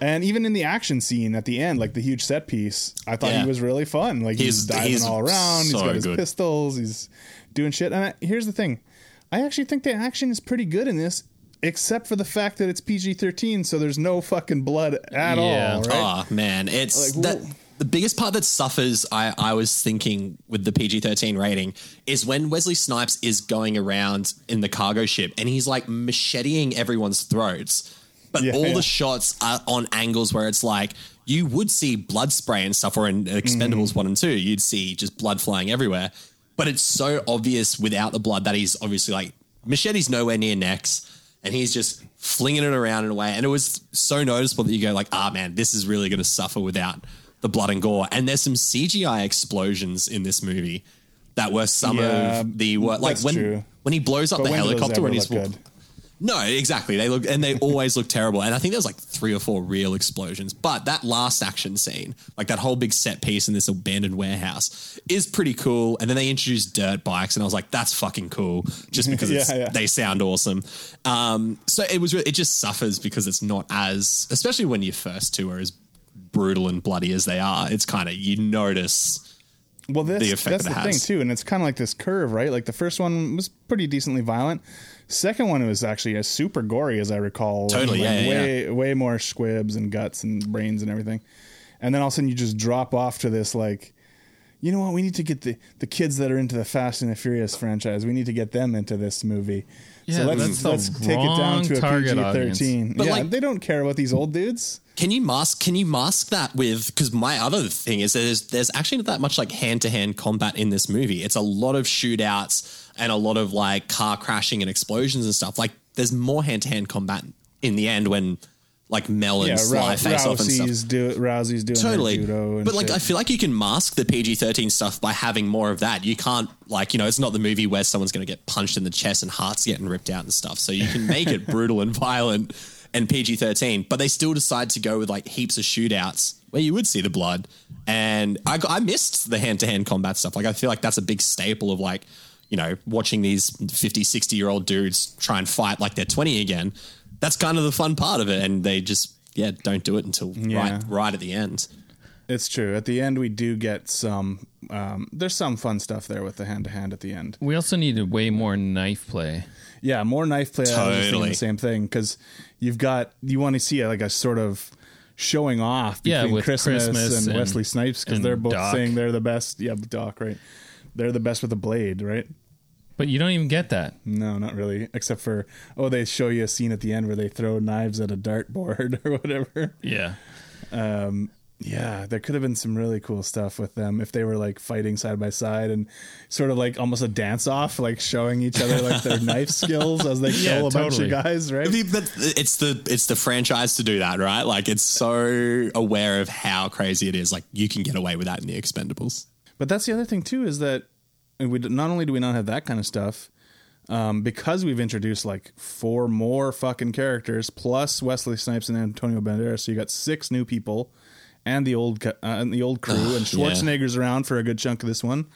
And even in the action scene at the end, like the huge set piece, I thought Yeah. he was really fun. Like he's, He's- diving he's all around. He's got his good. pistols. He's doing shit. And I, here's the thing, I actually think the action is pretty good in this, except for the fact that it's PG thirteen, so there's no fucking blood at Yeah. all. Right? Oh man, it's Like, that whoa. The biggest part that suffers. I I was thinking with the PG thirteen rating is when Wesley Snipes is going around in the cargo ship and he's like macheteing everyone's throats, but Yeah, all yeah. the shots are on angles where it's like you would see blood spray and stuff, or in Expendables one and two, you'd see just blood flying everywhere. But it's so obvious without the blood that he's obviously like machete's nowhere near necks and he's just flinging it around in a way. And it was so noticeable that you go like, ah, man, this is really going to suffer without the blood and gore. And there's some CGI explosions in this movie that were some Yeah, of the wor- like when true. when he blows up But the helicopter when he's good? no, exactly. They look and they always look terrible. And I think there's like three or four real explosions. But that last action scene, like that whole big set piece in this abandoned warehouse, is pretty cool. And then they introduced dirt bikes, and I was like, that's fucking cool, just because it's, Yeah, yeah. they sound awesome. Um, so it was. It just suffers because it's not as, especially when your first two are as brutal and bloody as they are. It's kind of you notice. Well, this, the effect that's that the thing too, and it's kind of like this curve, right? Like the first one was pretty decently violent. Second one was actually a super gory, as I recall. Totally, Like, yeah, yeah, way way more squibs and guts and brains and everything. And then all of a sudden, you just drop off to this like, you know what? We need to get the the kids that are into the Fast and the Furious franchise. We need to get them into this movie. Yeah, so let's that's let's take it down to a target PG audience. thirteen. But, Yeah, like- they don't care about these old dudes. Can you mask? Can you mask that with? Because my other thing is there's there's actually not that much like hand to hand combat in this movie. It's a lot of shootouts and a lot of like car crashing and explosions and stuff. Like there's more hand to hand combat in the end when like Mel and Yeah, Sly Rou- face off and stuff. Rousey's do Rousey's doing Totally, judo and but like shit. I feel like you can mask the PG thirteen stuff by having more of that. You can't like you know it's not the movie where someone's going to get punched in the chest and hearts getting ripped out and stuff. So you can make it brutal and violent and PG thirteen, but they still decide to go with like heaps of shootouts where you would see the blood. And I I missed the hand to hand combat stuff. Like I feel like that's a big staple of like you know watching these 50, 60 year old dudes try and fight like they're twenty again. That's kind of the fun part of it, and they just yeah don't do it until Yeah. right right at the end. It's true. At the end, we do get some. Um, there's some fun stuff there with the hand to hand at the end. We also needed way more knife play. Yeah, more knife play. I was just thinking Totally. the same thing because you've got you want to see like a sort of showing off Yeah, between with Christmas, Christmas and, and- Wesley Snipes because they're both Doc. saying they're the best. Yeah, Doc, right? They're the best with a blade, right? But you don't even get that. No, not really. Except for oh, they show you a scene at the end where they throw knives at a dartboard or whatever. Yeah. um yeah there could have been some really cool stuff with them if they were like fighting side by side and sort of like almost a dance off like showing each other like their knife skills as they Yeah, kill a bunch of guys right I mean, But it's the it's the franchise to do that, right? Like it's so aware of how crazy it is. Like you can get away with that in the Expendables. but that's the other thing too is that we not only do we not have that kind of stuff um, because we've introduced like four more fucking characters plus Wesley Snipes and Antonio Banderas, so you got six new people and the old uh, and the old crew, and yeah. Schwarzenegger's around for a good chunk of this one.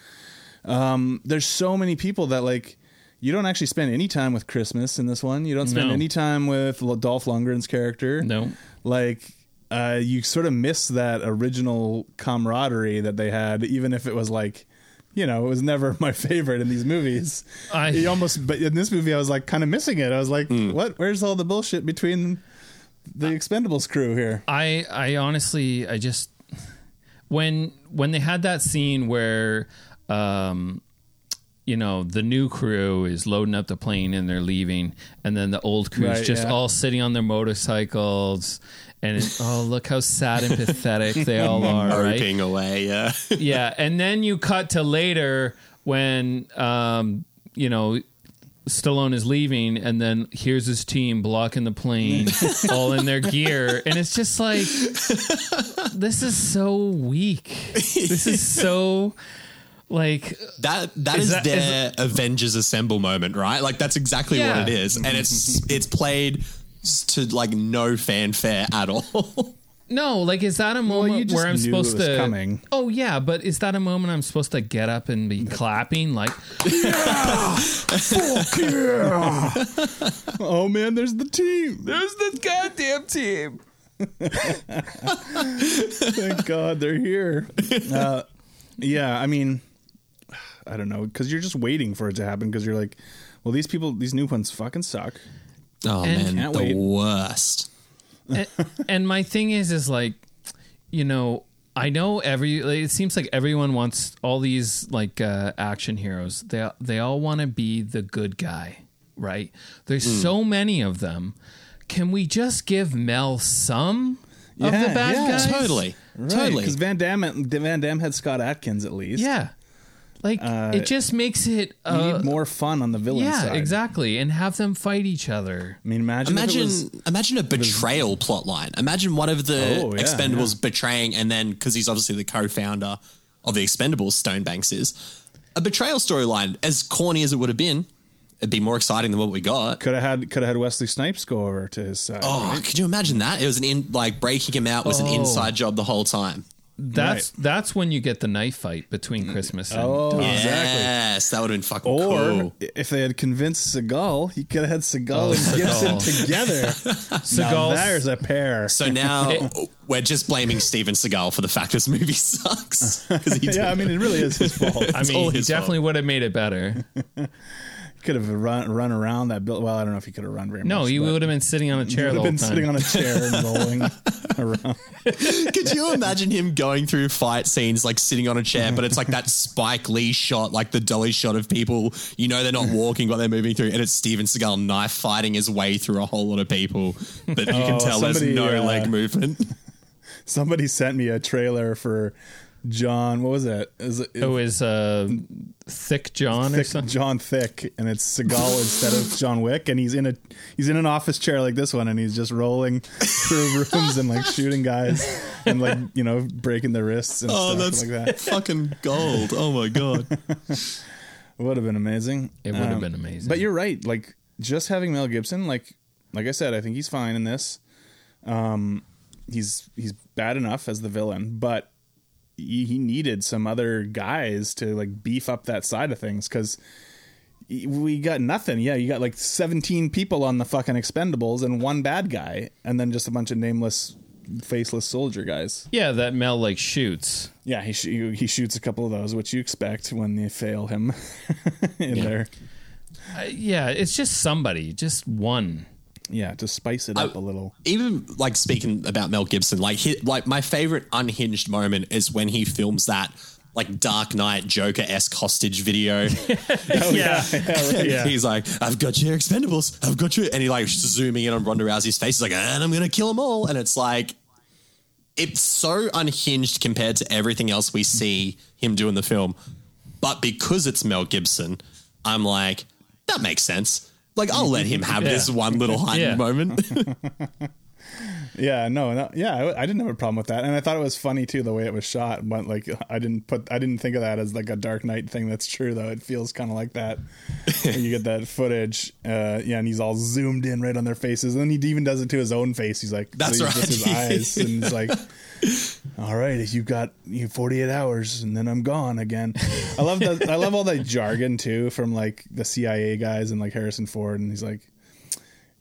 Um, there's so many people that like you don't actually spend any time with Christmas in this one. You don't spend No. any time with Dolph Lundgren's character. No. like uh, you sort of miss that original camaraderie that they had, even if it was like. You know, it was never my favorite in these movies. I- You almost, but in this movie, I was like kind of missing it. I was like, "What? Where's all the bullshit between the Expendables crew here?" I I honestly I just when when they had that scene where um you know the new crew is loading up the plane and they're leaving and then the old crew is Right, just yeah. all sitting on their motorcycles and oh look how sad and pathetic they all are right away, yeah. yeah, and then you cut to later when um, you know Stallone is leaving, and then here's his team blocking the plane, all in their gear, and it's just like this is so weak. This is so like That that Is is, that- is their Avengers Assemble moment, right? Like that's exactly Yeah. what it is, and it's it's played to like no fanfare at all. no, like is that a moment you where I'm supposed to? coming. Oh yeah, but is that a moment I'm supposed to get up and be clapping like? yeah, fuck yeah! Oh man, there's the team. There's the goddamn team. Thank God they're here. Uh, yeah, I mean, I don't know because you're just waiting for it to happen because you're like, well, these people, these new ones fucking suck. Oh And- man, the wait. worst. and, and my thing is is like you know i know every like, it seems like everyone wants all these like uh action heroes they they all want to be the good guy right there's Hmm. so many of them can we just give mel some of the bad yeah. guys Totally, Right, totally. because Van Damme, Van Damme had Scott Adkins at least. yeah like it just makes it uh, need more fun on the villain yeah side. exactly and have them fight each other I mean, imagine, if it Imagine, was- imagine a betrayal plot line. Imagine one of the Oh, yeah, Expendables yeah. betraying, and then because he's obviously the co-founder of the Expendables, Stonebanks is a betrayal storyline. As corny as it would have been, it'd be more exciting than what we got. could have had could have had Wesley Snipes go over to his side. Oh, could you imagine that? It was an in like breaking him out was an Oh. inside job the whole time. That's that's when you get the knife fight between christmas and Oh, Dom. exactly. Yes, that would have been fucking Or cool. if they had convinced Seagal, he could have had Seagal Oh, and Gibson Seagal. together. now there's a pair. So now we're just blaming Steven Seagal for the fact this movie sucks. he yeah, I mean, it really is his fault. I mean, he his definitely would have made it better. Could have run run around that building. Well, I don't know if he could have run very No, much. he but would have been sitting on a he chair would the have whole been time. sitting on a chair and rolling around. Could you imagine him going through fight scenes like sitting on a chair, but it's like that Spike Lee shot, like the dolly shot of people. You know they're not walking, but they're moving through, and it's Steven Seagal knife fighting his way through a whole lot of people, but you can Oh, tell there's no uh, leg movement. Somebody sent me a trailer for John. What was it? Is it It was uh, Thick John or something. John Thick, and it's Seagal instead of John Wick, and he's in a he's in an office chair like this one, and he's just rolling through rooms and like shooting guys and like you know breaking their wrists and oh, stuff that's like that. fucking gold. Oh my god. Would have been amazing. It would have been amazing. But you're right. Like just having Mel Gibson, like like I said, I think he's fine in this. Um, he's he's bad enough as the villain, but he, he needed some other guys to like beef up that side of things because we got nothing. Yeah, you got like 17 people on the fucking Expendables and one bad guy, and then just a bunch of nameless, faceless soldier guys. Yeah, that Mel like shoots. Yeah, he sh- he shoots a couple of those, which you expect when they fail him in there. Uh, yeah, it's just somebody, just one. Yeah, to spice it up I- a little. Even like speaking about Mel Gibson, like he, like my favorite unhinged moment is when he films that like Dark Knight Joker esque hostage video. yeah. yeah. He's like, I've got your expendables. I've got you. And he like zooming in on Ronda Rousey's face. He's like, and I'm going to kill them all. And it's like, it's so unhinged compared to everything else we see him do in the film. But because it's Mel Gibson, I'm like, that makes sense. Like, I'll let him have Yeah. this one little Yeah. moment. Yeah, no, no yeah, I, I didn't have a problem with that, and I thought it was funny too the way it was shot. But like, I didn't put, I didn't think of that as like a Dark Knight thing. That's true though. It feels kind of like that. you get that footage, uh, yeah, and he's all zoomed in right on their faces, and then he even does it to his own face. He's like, That's so he's just right. his eyes, and he's like. All right, you've got you 48 hours, and then I'm gone again. I love that. I love all that jargon too from like the CIA guys and like Harrison Ford, and he's like,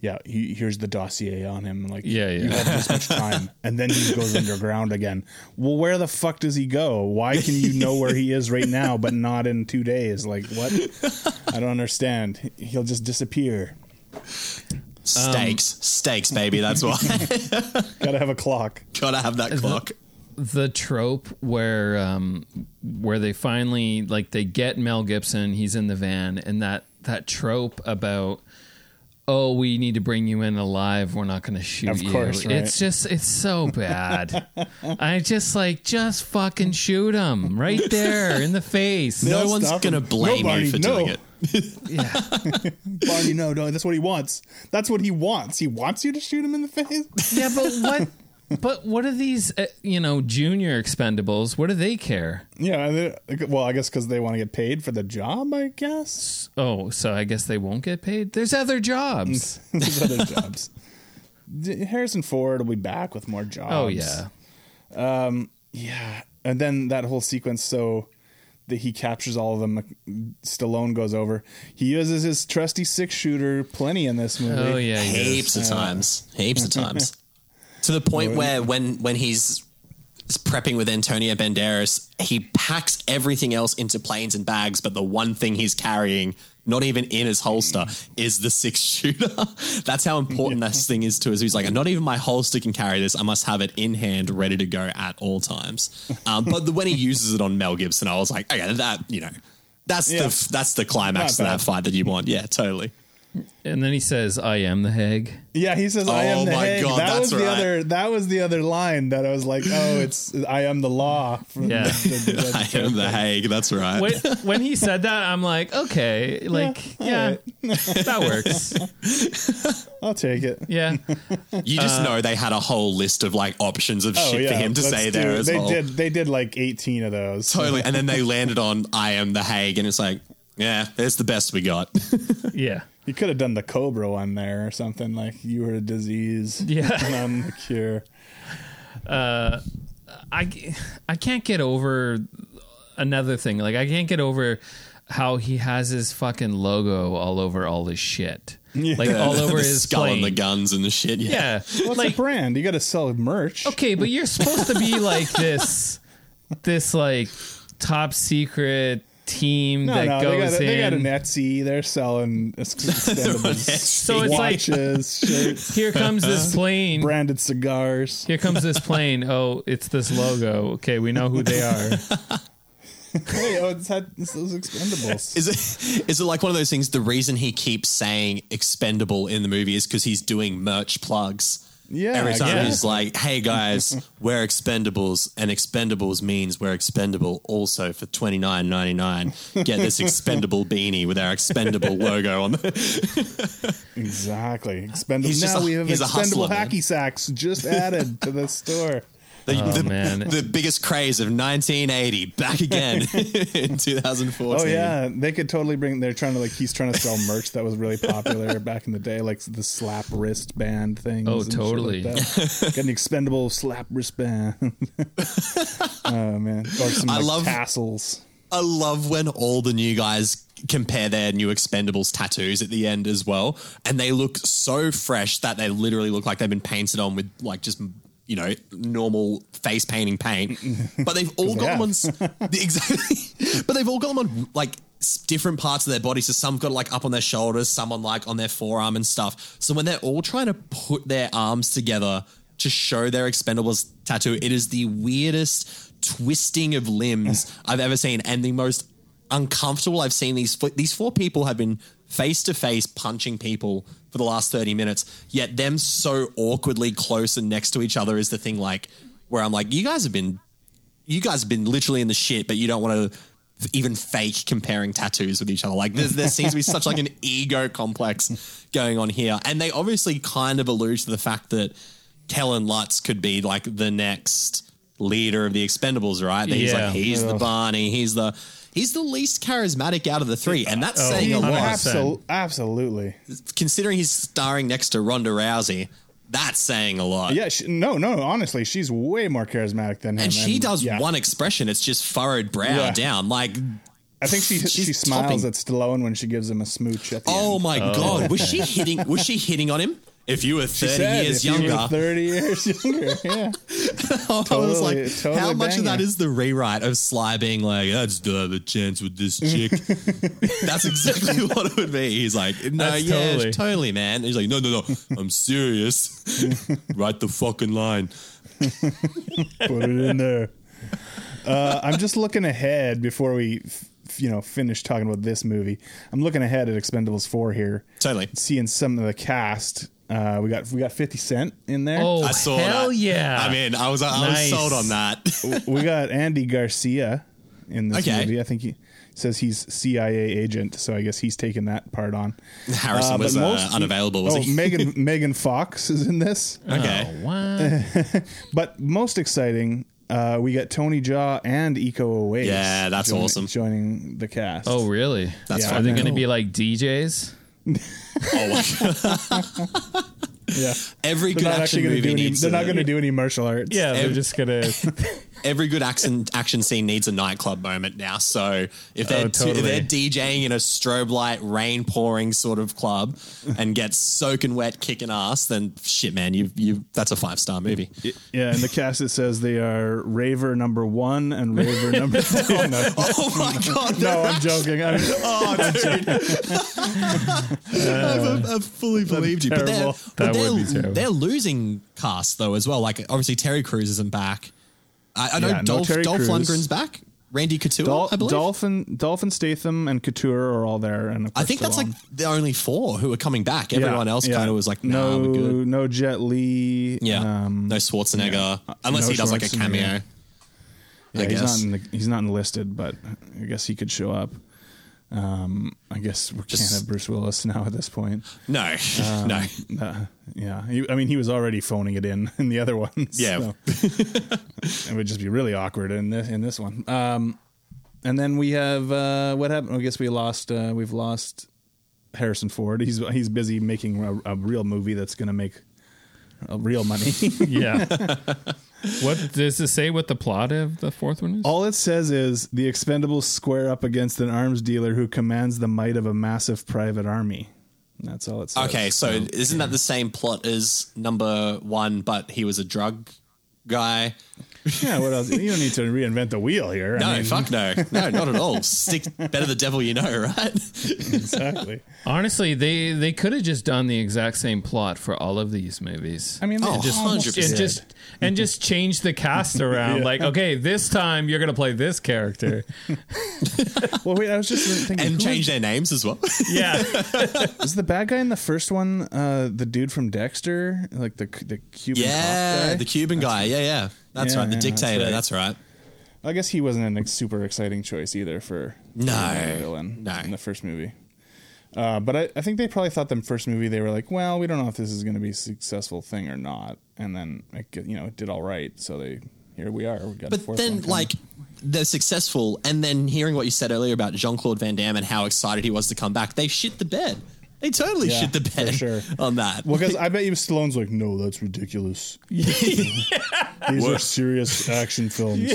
yeah, he, here's the dossier on him. Like, Yeah, yeah. you have this much time, and then he goes underground again. Well, where the fuck does he go? Why can you know where he is right now, but not in two days? Like, what? I don't understand. He'll just disappear. Stakes. Stakes, baby. That's why. Gotta have a clock. Gotta have that clock. the trope where um where they finally like they get Mel Gibson, he's in the van, and that that trope about oh we need to bring you in alive, we're not going to shoot Of you. course, right. It's just it's so bad. I just like just fucking shoot him right there in the face. No They'll one's going to blame Nobody, you for no. doing it. Yeah. Barney, no, no, that's what he wants. That's what he wants. He wants you to shoot him in the face. Yeah, but what? But what are these, uh, you know, junior expendables? What do they care? Yeah, they- well, I guess because they want to get paid for the job. I guess Oh, so I guess they won't get paid. There's other jobs. there's other jobs. Harrison Ford will be back with more jobs. Oh yeah. um, Yeah, and then that whole sequence, so that he captures all of them. Stallone goes over. He uses his trusty six shooter plenty in this movie. Oh yeah. he is. Heaps of times. Heaps of times. to the point where when when he's prepping with Antonio Banderas, he packs everything else into planes and bags, but the one thing he's carrying, not even in his holster, is the six shooter. That's how important this thing is to us. He's like, not even my holster can carry this. I must have it in hand, ready to go at all times. Um, but the, when he uses it on Mel Gibson, I was like, okay, that you know, that's Yeah. the that's the climax to that fight that you want. Yeah, totally. And then he says, "I am the Hague." Yeah, he says, "I Oh am the my Hague." God, that that's was the right. other. That was the other line that I was like, "Oh, it's I am the law." From Yeah. the- the- I am the Hague. That's right. when, when he said that, I'm like, okay, like, yeah, that works. I'll take it. Yeah, You just uh, know they had a whole list of like options of oh, shit for him to Oh, say do there as they well. did. They did like eighteen of those. Totally. And then they landed on I am the Hague, and it's like, yeah, it's the best we got. yeah. You could have done the Cobra one there or something like you were a disease. Yeah. and I'm the cure. Uh, I, I can't get over another thing. Like, I can't get over how he has his fucking logo all over all his shit. Like, all over the his skull plane. and the guns and the shit. Yeah. Yeah. What's like, a brand? You got to sell merch. okay, but you're supposed to be like this, this like top secret team No, that no, they goes got, a- in. they got an Etsy. They're selling So it's like- watches, shirts, Here comes this plane. branded cigars. Here comes this plane. Oh, it's this logo. Okay, we know who they are. hey, oh, it's had it's those expendables. Is it is it like one of those things? The reason he keeps saying expendable in the movie is because he's doing merch plugs. Yeah, Every time he's like, "Hey guys, we're expendables, and expendables means we're expendable." Also for twenty nine ninety nine, get this expendable beanie with our expendable logo on. The- Exactly. Expendable. He's now a- we have he's a expendable hustler, hacky sacks just added to the store. The, Oh, the, man. the biggest craze of 1980 back again in 2014. Oh yeah, they could totally bring. They're trying to like he's trying to sell merch that was really popular back in the day, like the slap wristband thing. Oh, totally. Got an expendable slap wristband. oh man, or some I like, love- tassels. I love when all the new guys compare their new Expendables tattoos at the end as well, and they look so fresh that they literally look like they've been painted on with like just you know normal face painting paint. But they've all they got them on the- exactly. But they've all got them on like different parts of their body. So some got like up on their shoulders, some on like on their forearm and stuff. So when they're all trying to put their arms together to show their Expendables tattoo, it is the weirdest twisting of limbs I've ever seen, and the most uncomfortable I've seen. These these four people have been face to face punching people for the last thirty minutes, yet them so awkwardly close and next to each other is the thing. Like where I'm like, you guys have been, you guys have been literally in the shit, but you don't want to. Even fake comparing tattoos with each other. Like there's, there seems to be such like an ego complex going on here, and they obviously kind of allude to the fact that Kellen Lutz could be like the next leader of the Expendables, right? That he's Yeah. like he's the Barney, he's the he's the least charismatic out of the three, and that's oh, saying a lot. Absol- absolutely. Considering he's starring next to Ronda Rousey, that's saying a lot. Yeah. She, no, no. Honestly, she's way more charismatic than him. And she does yeah. one expression; it's just furrowed brow Yeah. down. Like, I think she she smiles topping- at Stallone when she gives him a smooch at the oh end. my oh. god, was she hitting? Was she hitting on him? If you were thirty said, years if you were younger, thirty years younger. Yeah. I was like, totally how much of that is the rewrite of Sly being like, I just don't have a chance with this chick? That's exactly what it would be. He's like, no, That's yeah, totally- totally. man. He's like, no, no, no, I'm serious. Write the fucking line. Put it in there. Uh, I'm just looking ahead before we, f- you know, finish talking about this movie. I'm looking ahead at Expendables four here, Totally. seeing some of the cast. Uh, we got we got 50 Cent in there. Oh, I saw hell that. yeah! I mean, I was, I Nice. was sold on that. we got Andy Garcia in this Okay. movie. I think he says he's CIA agent, so I guess he's taking that part on. Harrison Uh, was uh, most- unavailable, was oh, he? Megan Megan Fox is in this. okay. Oh, what? But most exciting, uh, we got Tony Jaa and Iko Uwais. Yeah, that's joining- awesome. Joining the cast. Oh, really? That's Yeah, Are they going to be like DJs? Oh, my- god. yeah. every They're good action actually going to movie do any. needs They're not going to do any martial arts. Yeah, they're Ev- just gonna. every good action action scene needs a nightclub moment now. So if they're Oh, if they're. DJing in a strobe light, rain pouring sort of club and get soaking wet, kicking ass, then shit, man, you you that's a five star movie. Yeah, in the cast it says they are Raver number one and Raver number two. Oh, no. Oh my god! no, I'm joking. I'm, Oh, dude. I've, I've uh, fully believed you. But they're, terrible. but they're, would be terrible. they're losing cast though as well. Like obviously Terry Crews isn't back. I, I know Yeah, no Dolph, Dolph. Lundgren's back. Randy Couture, Dol- I believe. Dolphin, Dolphin Statham and Couture are all there, and of I think that's like the only four who are coming back. Everyone Yeah, else yeah. kind of was like, nah, no, no Jet Li. Yeah, um, no Schwarzenegger, yeah. unless No he does like a cameo. Yeah, I he's guess. not the, he's not enlisted, but I guess he could show up. Um, I guess we can't Just- have Bruce Willis now at this point. No, Um, no. uh, yeah, he, I mean, he was already phoning it in in the other ones. Yeah. so it would just be really awkward in this in this one. Um, and then we have uh, what happened? I guess we lost. Uh, we've lost Harrison Ford. He's he's busy making a, a real movie that's going to make uh, real money. Yeah. What does it say? What the plot of the fourth one is? All it says is the Expendables square up against an arms dealer who commands the might of a massive private army. That's all it says. Okay, so oh. isn't that the same plot as number one, but he was a drug guy? yeah, what else? You don't need to reinvent the wheel here. I No, mean- fuck no. No, not at all. Stick better the devil you know, right? exactly. Honestly, they they could have just done the exact same plot for all of these movies. I mean, Oh, they just, 100%. and just and just change the cast around. Yeah. Like, okay, this time you're gonna play this character. well, wait, I was just thinking. and who change their names as well. Yeah, was, is the bad guy in the first one? Uh, the dude from Dexter, like the the Cuban cop yeah, guy? the Cuban guy. Yeah, yeah. That's Yeah, right. The yeah, that's dictator. right. That's right. I guess he wasn't a super exciting choice either for No, villain no. in the first movie. Uh, but I, I think they probably thought the first movie they were like, well, we don't know if this is going to be a successful thing or not, and then it, get- you know it did all right, so they here we are. We got a But fourth then, coming. like, they're successful, and then hearing what you said earlier about Jean Claude Van Damme and how excited he was to come back, they shit the bed. They totally Yeah, shit the for bed sure. on that. Well, because I bet you Stallone's like, no, that's ridiculous. These are serious action films.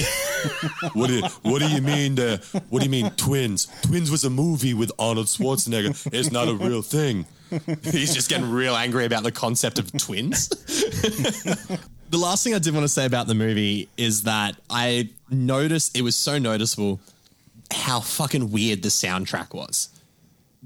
what, do, what do you mean? The, what do you mean twins? Twins was a movie with Arnold Schwarzenegger. It's not a real thing. He's just getting real angry about the concept of twins. the last thing I did want to say about the movie is that I noticed it was so noticeable how fucking weird the soundtrack was.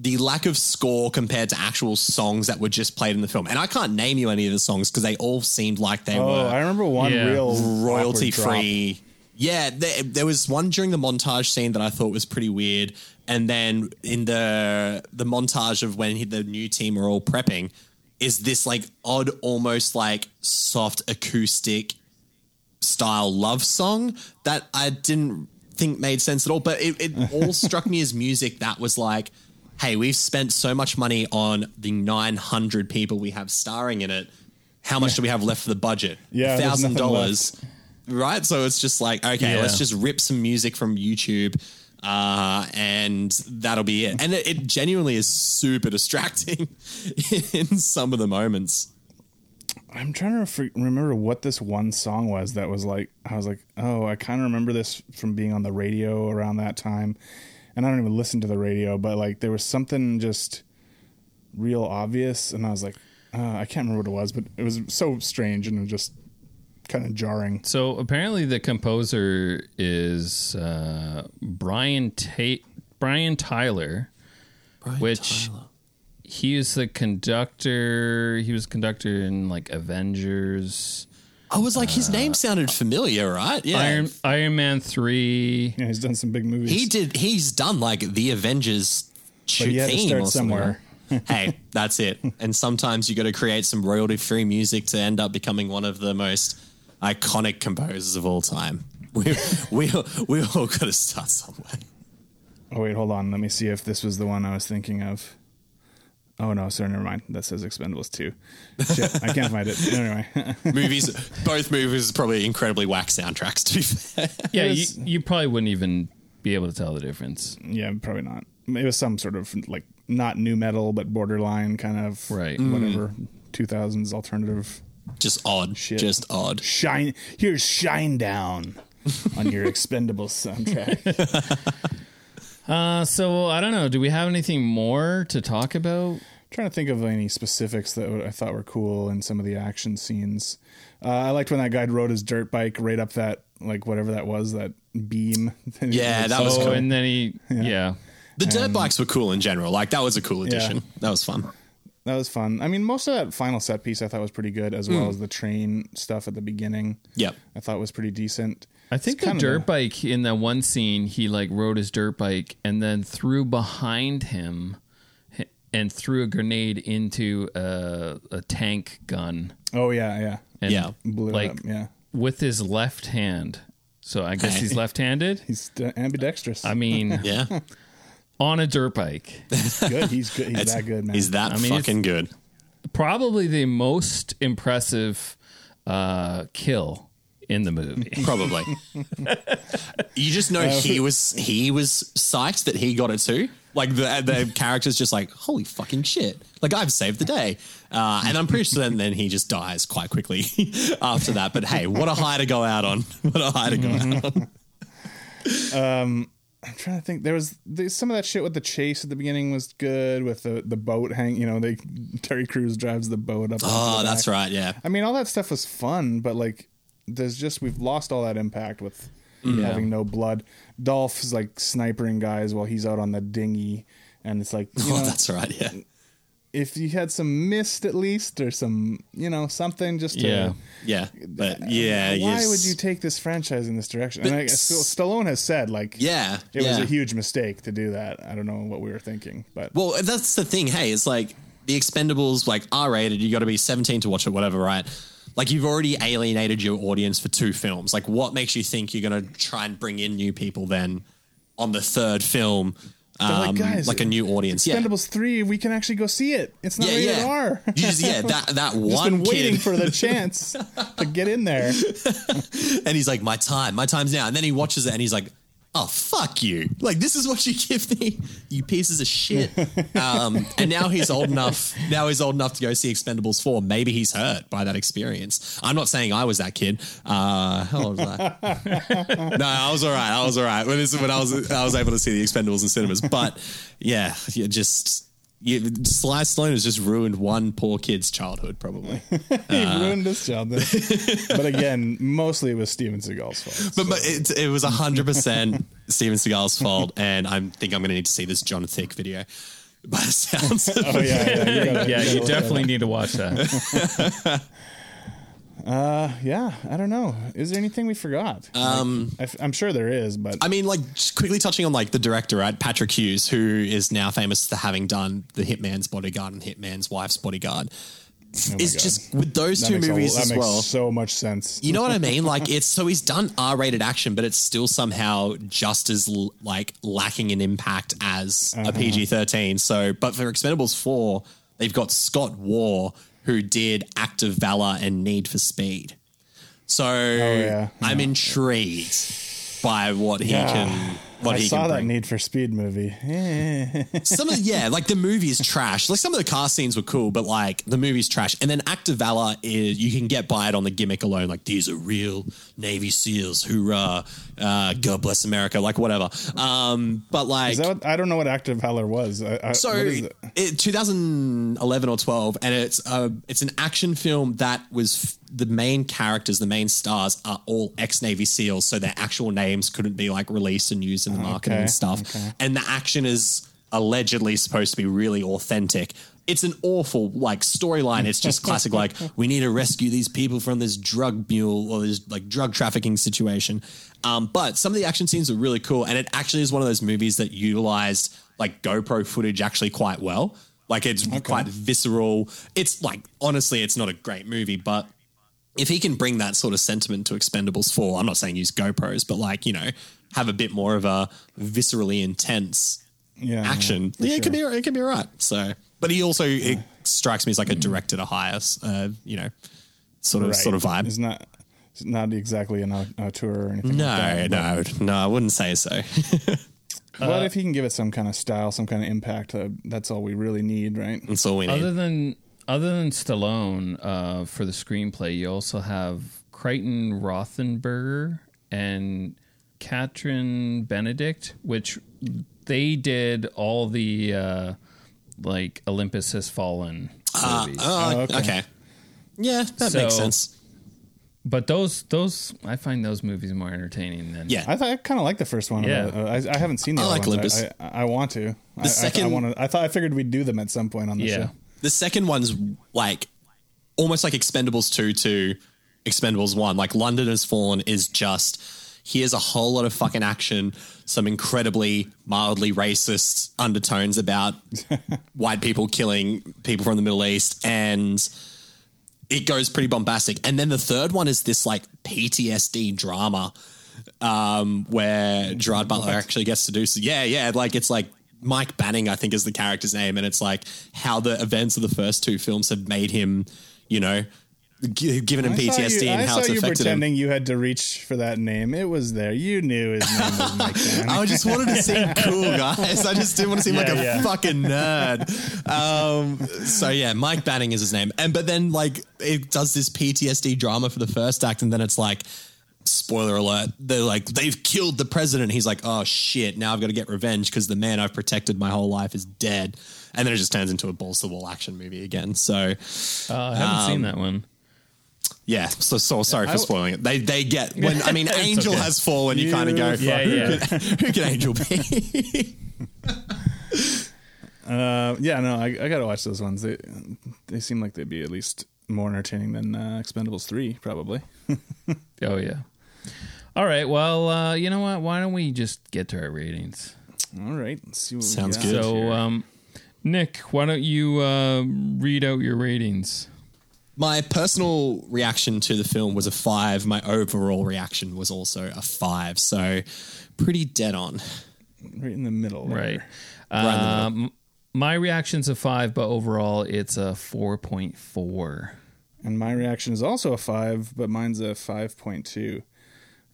The lack of score compared to actual songs that were just played in the film. And I can't name you any of the songs because they all seemed like they Oh, were I remember one Yeah. real royalty awkward drop. free. Yeah, there, there was one during the montage scene that I thought was pretty weird, and then in the the montage of when he, the new team are all prepping, is this like odd, almost like soft acoustic style love song that I didn't think made sense at all. But it, it all struck me as music that was like, hey, we've spent so much money on the 900 people we have starring in it. How much do we have left for the budget? Yeah, thousand dollars, Right, so it's just like okay, Yeah. let's just rip some music from YouTube, uh, and that'll be it. And it, it genuinely is super distracting in some of the moments. I'm trying to remember what this one song was that was like. I was like, oh, I kind of remember this from being on the radio around that time, and I don't even listen to the radio, but like there was something just real obvious, and I was like, uh, I can't remember what it was, but it was so strange and just kind of jarring. So apparently, the composer is uh, Brian Ta- Brian Tyler, which he is the conductor. He was conductor in like Avengers, I was like, his name sounded familiar, right? Yeah, Iron Iron Man three. Yeah, he's done some big movies. he did. He's done like the Avengers But he had to theme start or something. somewhere. hey, that's it. And sometimes you got to create some royalty-free music to end up becoming one of the most iconic composers of all time. We we we all got to start somewhere. Oh wait, hold on. Let me see if this was the one I was thinking of. Oh no, sorry, never mind. That says Expendables 2. Shit, I can't find it. Anyway. Movies, both movies, are probably incredibly whack soundtracks. To be fair, Yeah, It you, you probably wouldn't even be able to tell the difference. yeah, probably not. It was some sort of like not new metal, but borderline kind of Right. whatever 2000s alternative just odd, Shit. just odd. shine. Here's Shinedown. on your Expendables soundtrack. Uh, so I don't know. Do we have anything more to talk about? Trying to think of any specifics that I thought were cool in some of the action scenes. Uh, I liked when that guy rode his dirt bike right up that like whatever that was that beam. Yeah, that was oh, cool. and then he, yeah. The dirt bikes were cool in general. Like that was a cool addition. That was fun. That was fun. I mean, most of that final set piece I thought was pretty good, as well Mm. as the train stuff at the beginning. Yep. I thought was pretty decent. I think It's the dirt a- bike in that one scene, he like rode his dirt bike and then threw behind him h- and threw a grenade into a, a tank gun. Oh yeah, yeah, And Yeah. blew it like up. Yeah, with his left hand. So I guess he's left-handed. he's uh, ambidextrous. I mean, Yeah. on a dirt bike. good. He's good. He's that good, man. He's that I mean, fucking good. Probably the most impressive uh, kill in the movie. Probably. you just know he was he was psyched that he got it too. Like the the character's just like, holy fucking shit! Like I've saved the day, uh, and I'm pretty sure then, then he just dies quite quickly after that. But hey, what a high to go out on! What a high to go out on! I'm trying to think. There was there's some of that shit with the chase at the beginning was good. With the the boat hang, you know, they Terry Crews drives the boat up. Oh, that's right. Yeah, I mean, all that stuff was fun, but like, there's just we've lost all that impact with Mm. having no blood. Dolph's like snipering guys while he's out on the dinghy, and it's like, you oh, know, that's right. Yeah, if you had some mist at least, or some, you know, something just to. Yeah. yeah, but yeah. Why yes. would you take this franchise in this direction? And I, Stallone has said like, Yeah, it was a huge mistake to do that. I don't know what we were thinking, but Well, that's the thing. Hey, it's like the Expendables, like R rated. You got to be seventeen to watch it, whatever, right? Like you've already alienated your audience for two films. Like, what makes you think you're going to try and bring in new people then on the third film? They're like, Um, guys, like a new audience. Yeah, Expendables three, we can actually go see it. It's not yeah, rated yeah. R. You just, yeah, that that one. Just been waiting kid, for the chance to get in there. and he's like, "My time, my time's now." And then he watches it, and he's like, "Oh fuck you! Like this is what you give me, you pieces of shit." um, and now he's old enough. Now he's old enough to go see Expendables four. Maybe he's hurt by that experience. I'm not saying I was that kid. Uh, how old was I? no, I was all right. I was all right when this when I was I was able to see the Expendables in cinemas. But yeah, you just. You, Sly Stallone has just ruined one poor kid's childhood, probably. he uh, ruined his child. but again, mostly it was Steven Seagal's fault. But, but it, it was 100% Steven Seagal's fault, and I think I'm going to need to see this John Thick video by the sounds oh, of Oh yeah, yeah, you gotta- yeah, gotta you definitely need to watch that. Uh, yeah, I don't know. Is there anything we forgot? Um, I, am sure there is, but I mean, like, just quickly touching on, like, the director, right? Patrick Hughes, who is now famous for having done The Hitman's Bodyguard and Hitman's Wife's Bodyguard. oh It's God. just with those That two movies that as makes well. so much sense. You know what I mean? Like it's so he's done R-rated action, but it's still somehow just as l- like lacking in impact as Uh-huh. a PG-13. So, but for Expendables 4, they've got Scott Waugh who did Act of Valor and Need for Speed. So, Oh, yeah. I'm intrigued by what he Yeah. can what I he saw can that bring. Need for Speed movie. some of the, yeah, like the movie is trash. Like some of the car scenes were cool, but like the movie's trash. And then Act of Valor is you can get by it on the gimmick alone. Like these are real Navy SEAls, hoorah! Uh, God bless America, like whatever. Um, but like what, I don't know what Act of Valor was. I, I, so it? it, 2011 or 12 and it's uh it's an action film that was the main characters the main stars are all ex-navy seals so their actual names couldn't be like released and used in the marketing Okay, and stuff. okay. and the action is allegedly supposed to be really authentic. It's an awful like storyline. It's just classic like we need to rescue these people from this drug mule or this like drug trafficking situation. Um, but some of the action scenes are really cool and it actually is one of those movies that utilized like GoPro footage actually quite well. Like it's quite visceral. It's like honestly it's not a great movie but if he can bring that sort of sentiment to Expendables 4, I'm not saying use GoPros, but like, you know, have a bit more of a viscerally intense Yeah, action, yeah, yeah, for it could be sure. it could be right. So, but he also it strikes me as like a director to hire, uh, you know, sort of Right. sort of vibe. It's not. It's not exactly an au- auteur or anything. No, like that, no, no, I wouldn't say so. But, but if he can give it some kind of style, some kind of impact, uh, that's all we really need, right? That's all we need. Other than other than Stallone uh, for the screenplay, you also have Creighton Rothenberger and Katrin Benedikt, which they did all the uh, like Olympus Has Fallen Ah, movies. oh, okay. Yeah, that makes sense. But those those I find those movies more entertaining than Yeah. I thought I kind of like the first one. Yeah. Uh, I, I haven't seen the I other like ones. Olympus. I, I, I want to. The I, second- I, I, wanna, I thought I figured we'd do them at some point on the Yeah. show. The second one's like almost like Expendables 2 to Expendables 1. Like London has fallen is just here's a whole lot of fucking action, some incredibly mildly racist undertones about white people killing people from the Middle East and it goes pretty bombastic. And then the third one is this like PTSD drama um, where Gerard Butler actually gets to do so. Yeah, yeah. Like it's like Mike Banning, I think is the character's name. And it's like how the events of the first two films have made him, you know, g- given him I PTSD you, and I how it's you affected him. pretending you had to reach for that name. It was there. You knew his name was Mike Banning. I just wanted to seem cool, guys. I just didn't want to seem like a yeah. fucking nerd. Um, so yeah, Mike Banning is his name, and but then like it does this PTSD drama for the first act, and then it's like. Spoiler alert, they're like, they've killed the president. He's like, oh shit, now I've got to get revenge because the man I've protected my whole life is dead. And then it just turns into a balls to the wall action movie again. So, Uh, I haven't seen Um, that one. yeah, so, so sorry for spoiling it. They they get when I mean Angel okay. has fallen, you, kind of go, Yeah, who, yeah. Who can Angel be? Uh, yeah, no, I, I gotta watch those ones. They they seem like they'd be at least more entertaining than uh, Expendables three, probably. Oh yeah. All right. Well, uh, you know what? Why don't we just get to our ratings? All right. Let's see what Sounds we got good. So, um, Nick, why don't you uh, read out your ratings? My personal reaction to the film was a five. My overall reaction was also a five. So, pretty dead on. Right in the middle. There. Right. right uh, the middle. Um, my reaction's a five, but overall it's a 4.4. And my reaction is also a five, but mine's a 5.2.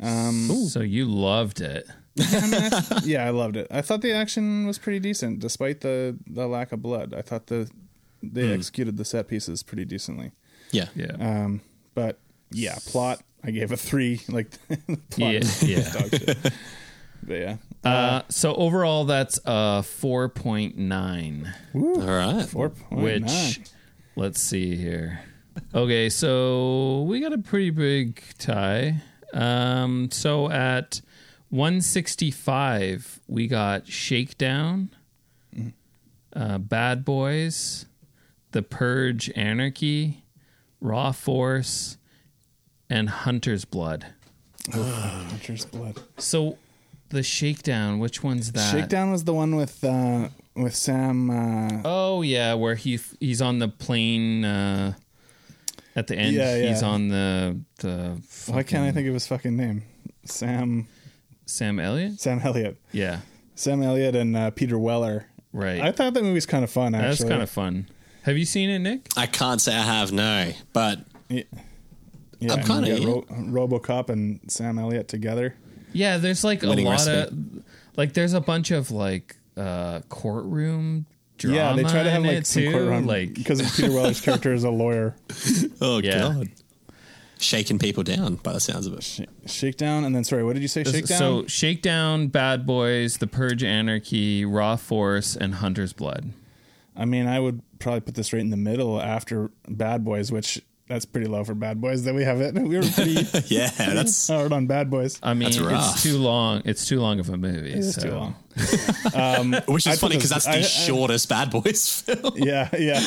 Um, so you loved it. yeah, I loved it. I thought the action was pretty decent, despite the, the lack of blood. I thought the they mm. executed the set pieces pretty decently. Yeah, yeah. Um, but yeah, plot. I gave a three. Like plot. Yeah, yeah. but yeah. Uh, uh, so overall, that's a four point nine. Woo, All right, four Which, let's see here. Okay, so we got a pretty big tie. Um, so at 165, we got Shakedown, uh, Bad Boys, The Purge Anarchy, Raw Force, and Hunter's Blood. Hunter's blood. So the Shakedown, which one's that? Shakedown was the one with uh, with Sam. Uh, Oh yeah, where he he's on the plane uh, at the end. Yeah, yeah. He's on the the. why can't I think of his fucking name? Sam Sam Elliott? Sam Elliott. Yeah, Sam Elliott and uh, Peter Weller. right. I thought that movie was kind of fun. Actually, That's kind of fun. Have you seen it, Nick? I can't say I have, no. But Yeah, I'm kinda- Ro- RoboCop and Sam Elliott together. Yeah, there's like a lot recipe. of like there's a bunch of like uh courtroom drama. yeah, they try to have like it some too. courtroom, like because Peter Weller's character is a lawyer. oh Yeah. god. Shaking people down by the sounds of it. Sh- Shakedown, and then sorry, what did you say? Shakedown. so Shakedown, Bad Boys, The Purge Anarchy, Raw Force, and Hunter's Blood. I mean, I would probably put this right in the middle after Bad Boys, which that's pretty low for Bad Boys. That we have it. We were pretty Yeah, that's hard on Bad Boys. I mean, That's rough. it's too long. It's too long of a movie. It is so. too long. which I is put funny because that's the I- I- shortest Bad Boys film. Yeah, yeah.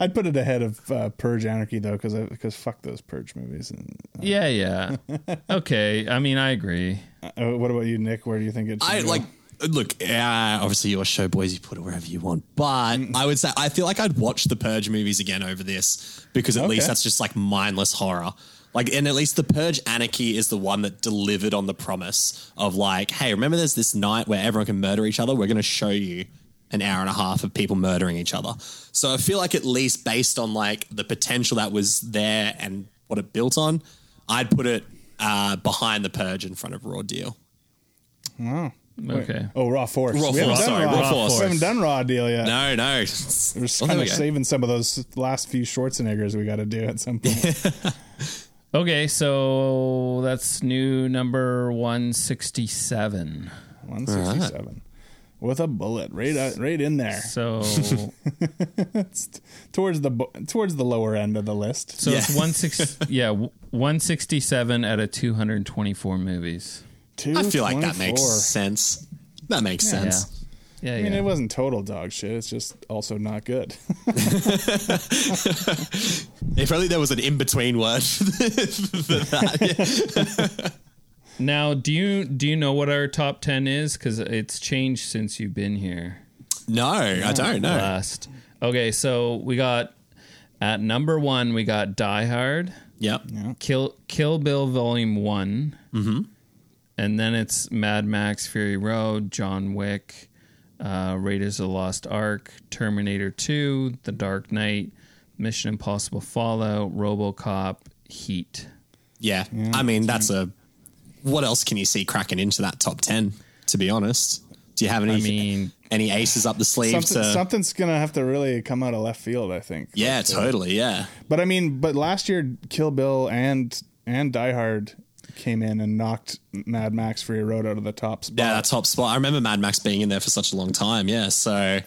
I'd put it ahead of uh, Purge Anarchy though, because because fuck those Purge movies. And, Yeah, yeah. okay. I mean, I agree. uh, what about you, Nick? Where do you think it? Should I go? like look, uh, obviously your show, boys. You put it wherever you want, but I would say I feel like I'd watch the Purge movies again over this because at Okay. least that's just like mindless horror. Like, and at least the Purge Anarchy is the one that delivered on the promise of like, hey, remember there's this night where everyone can murder each other. We're going to show you an hour and a half of people murdering each other. So I feel like at least based on like the potential that was there and what it built on, I'd put it uh, behind the Purge in front of Raw Deal. Wow. Wait. Okay. Oh, Raw Force. Raw We haven't Force, done sorry, Raw Force. We haven't done Raw Deal yet. No, no. We're just kind there of saving some of those last few Schwarzeneggers we got to do at some point. Okay, so that's new number 167. 167 with a bullet right out, right in there. So It's towards the bu- towards the lower end of the list. so it's 16 yeah, 167 out of 224 movies. I feel like that makes sense. That makes Yeah. sense. Yeah, I mean, yeah. it wasn't total dog shit. It's just also not good. If only there was an in between word for that. Now, do you do you know what our top 10 is cuz it's changed since you've been here? No, I don't know. Last. Okay, so we got at number 1 we got Die Hard. Yep. Kill Kill Bill Volume One, mm-hmm. And then it's Mad Max Fury Road, John Wick, uh, Raiders of the Lost Ark, Terminator Two, The Dark Knight, Mission Impossible Fallout, RoboCop, Heat. Yeah. I mean, that's a. What else can you see cracking into that top 10, to be honest? Do you have any I mean, any aces up the sleeve Something, to. something's gonna have to really come out of left field. I think. yeah, But, uh, totally. Yeah. But I mean, but last year, Kill Bill and and Die Hard came in and knocked Mad Max Fury Road out of the top spot. Yeah, that top spot. I remember Mad Max being in there for such a long time. Yeah. So,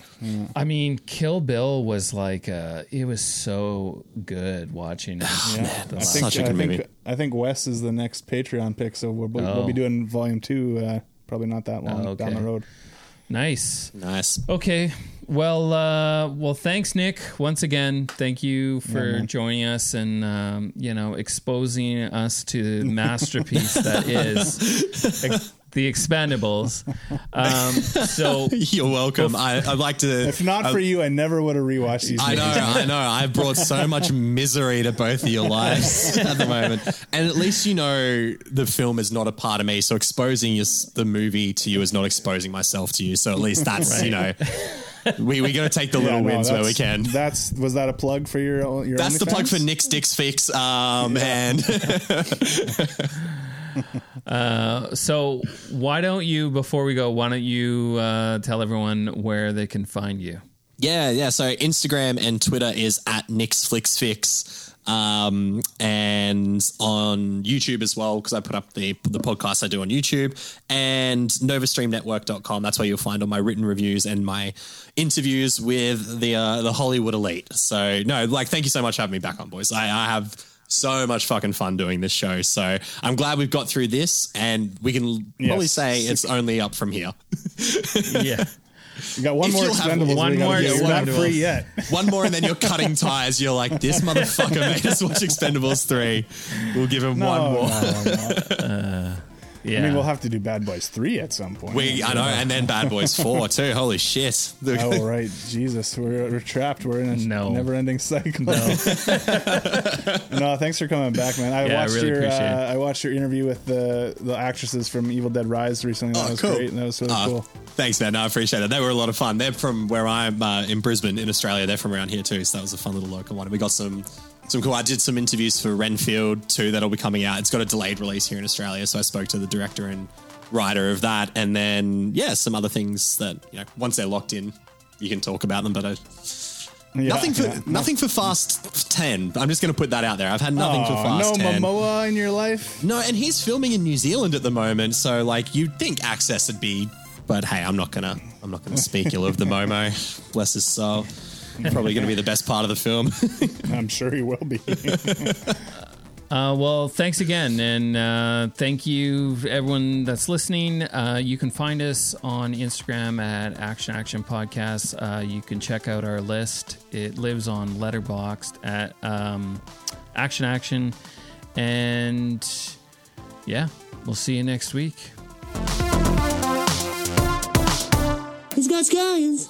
I mean, Kill Bill was like, uh, it was so good watching it. Yeah. The I think, Such a I good think, movie. I think Wes is the next Patreon pick, so we'll, we'll Oh. be doing volume two. Uh, probably not that long Oh, down the road. nice. nice. Okay. Well, uh, well, thanks, Nick. Once again, thank you for man. joining us and um, you know exposing us to the masterpiece that is ex- the Expendables. Um, so You're welcome. I, I'd like to. If not for you, I never would have rewatched these. I know. I know. I've brought so much misery to both of your lives at the moment. And at least you know the film is not a part of me. So exposing your, the movie to you is not exposing myself to you. So at least that's, you know, we, we got to take the Yeah, little no, wins where we can. That's was that a plug for your your? That's the plug for Nick's Dicks Fix. Um, And so why don't you before we go? Why don't you uh, tell everyone where they can find you? Yeah, yeah. So Instagram and Twitter is at Nick's Flicks Fix. Um, and on YouTube as well, because I put up the the podcast I do on YouTube and novastreamnetwork.com. That's where you'll find all my written reviews and my interviews with the uh, the Hollywood elite. So no, like thank you so much for having me back on, boys. I, I have so much fucking fun doing this show. So I'm glad we've got through this and we can probably say it's only up from here. Yeah. You got one If more have one more. You're not free yet. One more, and then you're cutting ties. You're like, this motherfucker made us watch Expendables 3. We'll give him one No, more. no, no. Yeah. I mean, we'll have to do Bad Boys three at some point. We, I know, and then Bad Boys 4 too. Holy shit. Oh right, Jesus, we're, we're trapped. We're in a No. never-ending cycle. No. thanks for coming back, man. I Yeah, I watched really your uh, I watched your interview with the the actresses from Evil Dead Rise recently. That Oh, was cool. great. and That was really Ah, cool. Thanks, man. No, I appreciate it. They were a lot of fun. They're from where I'm uh, in Brisbane, in Australia. They're from around here too. So that was a fun little local one. We got some. Some cool. I did some interviews for Renfield too that'll be coming out. It's got a delayed release here in Australia, so I spoke to the director and writer of that, and then yeah, some other things that you know once they're locked in, you can talk about them. But I, Yeah, nothing for yeah. nothing for Fast Ten. I'm just going to put that out there. I've had nothing for Aw, Fast no Ten. Momoa in your life. No, and he's filming in New Zealand at the moment, so like you'd think access would be, but hey, I'm not gonna I'm not gonna speak ill of the Momo. Bless his soul. Probably going to be the best part of the film. I'm sure he will be. Uh, well, thanks again, and uh, thank you everyone that's listening. Uh, you can find us on Instagram at Action Action Podcast. Uh, you can check out our list. It lives on Letterboxd at um, Action Action, and yeah, we'll see you next week. He's got scallions.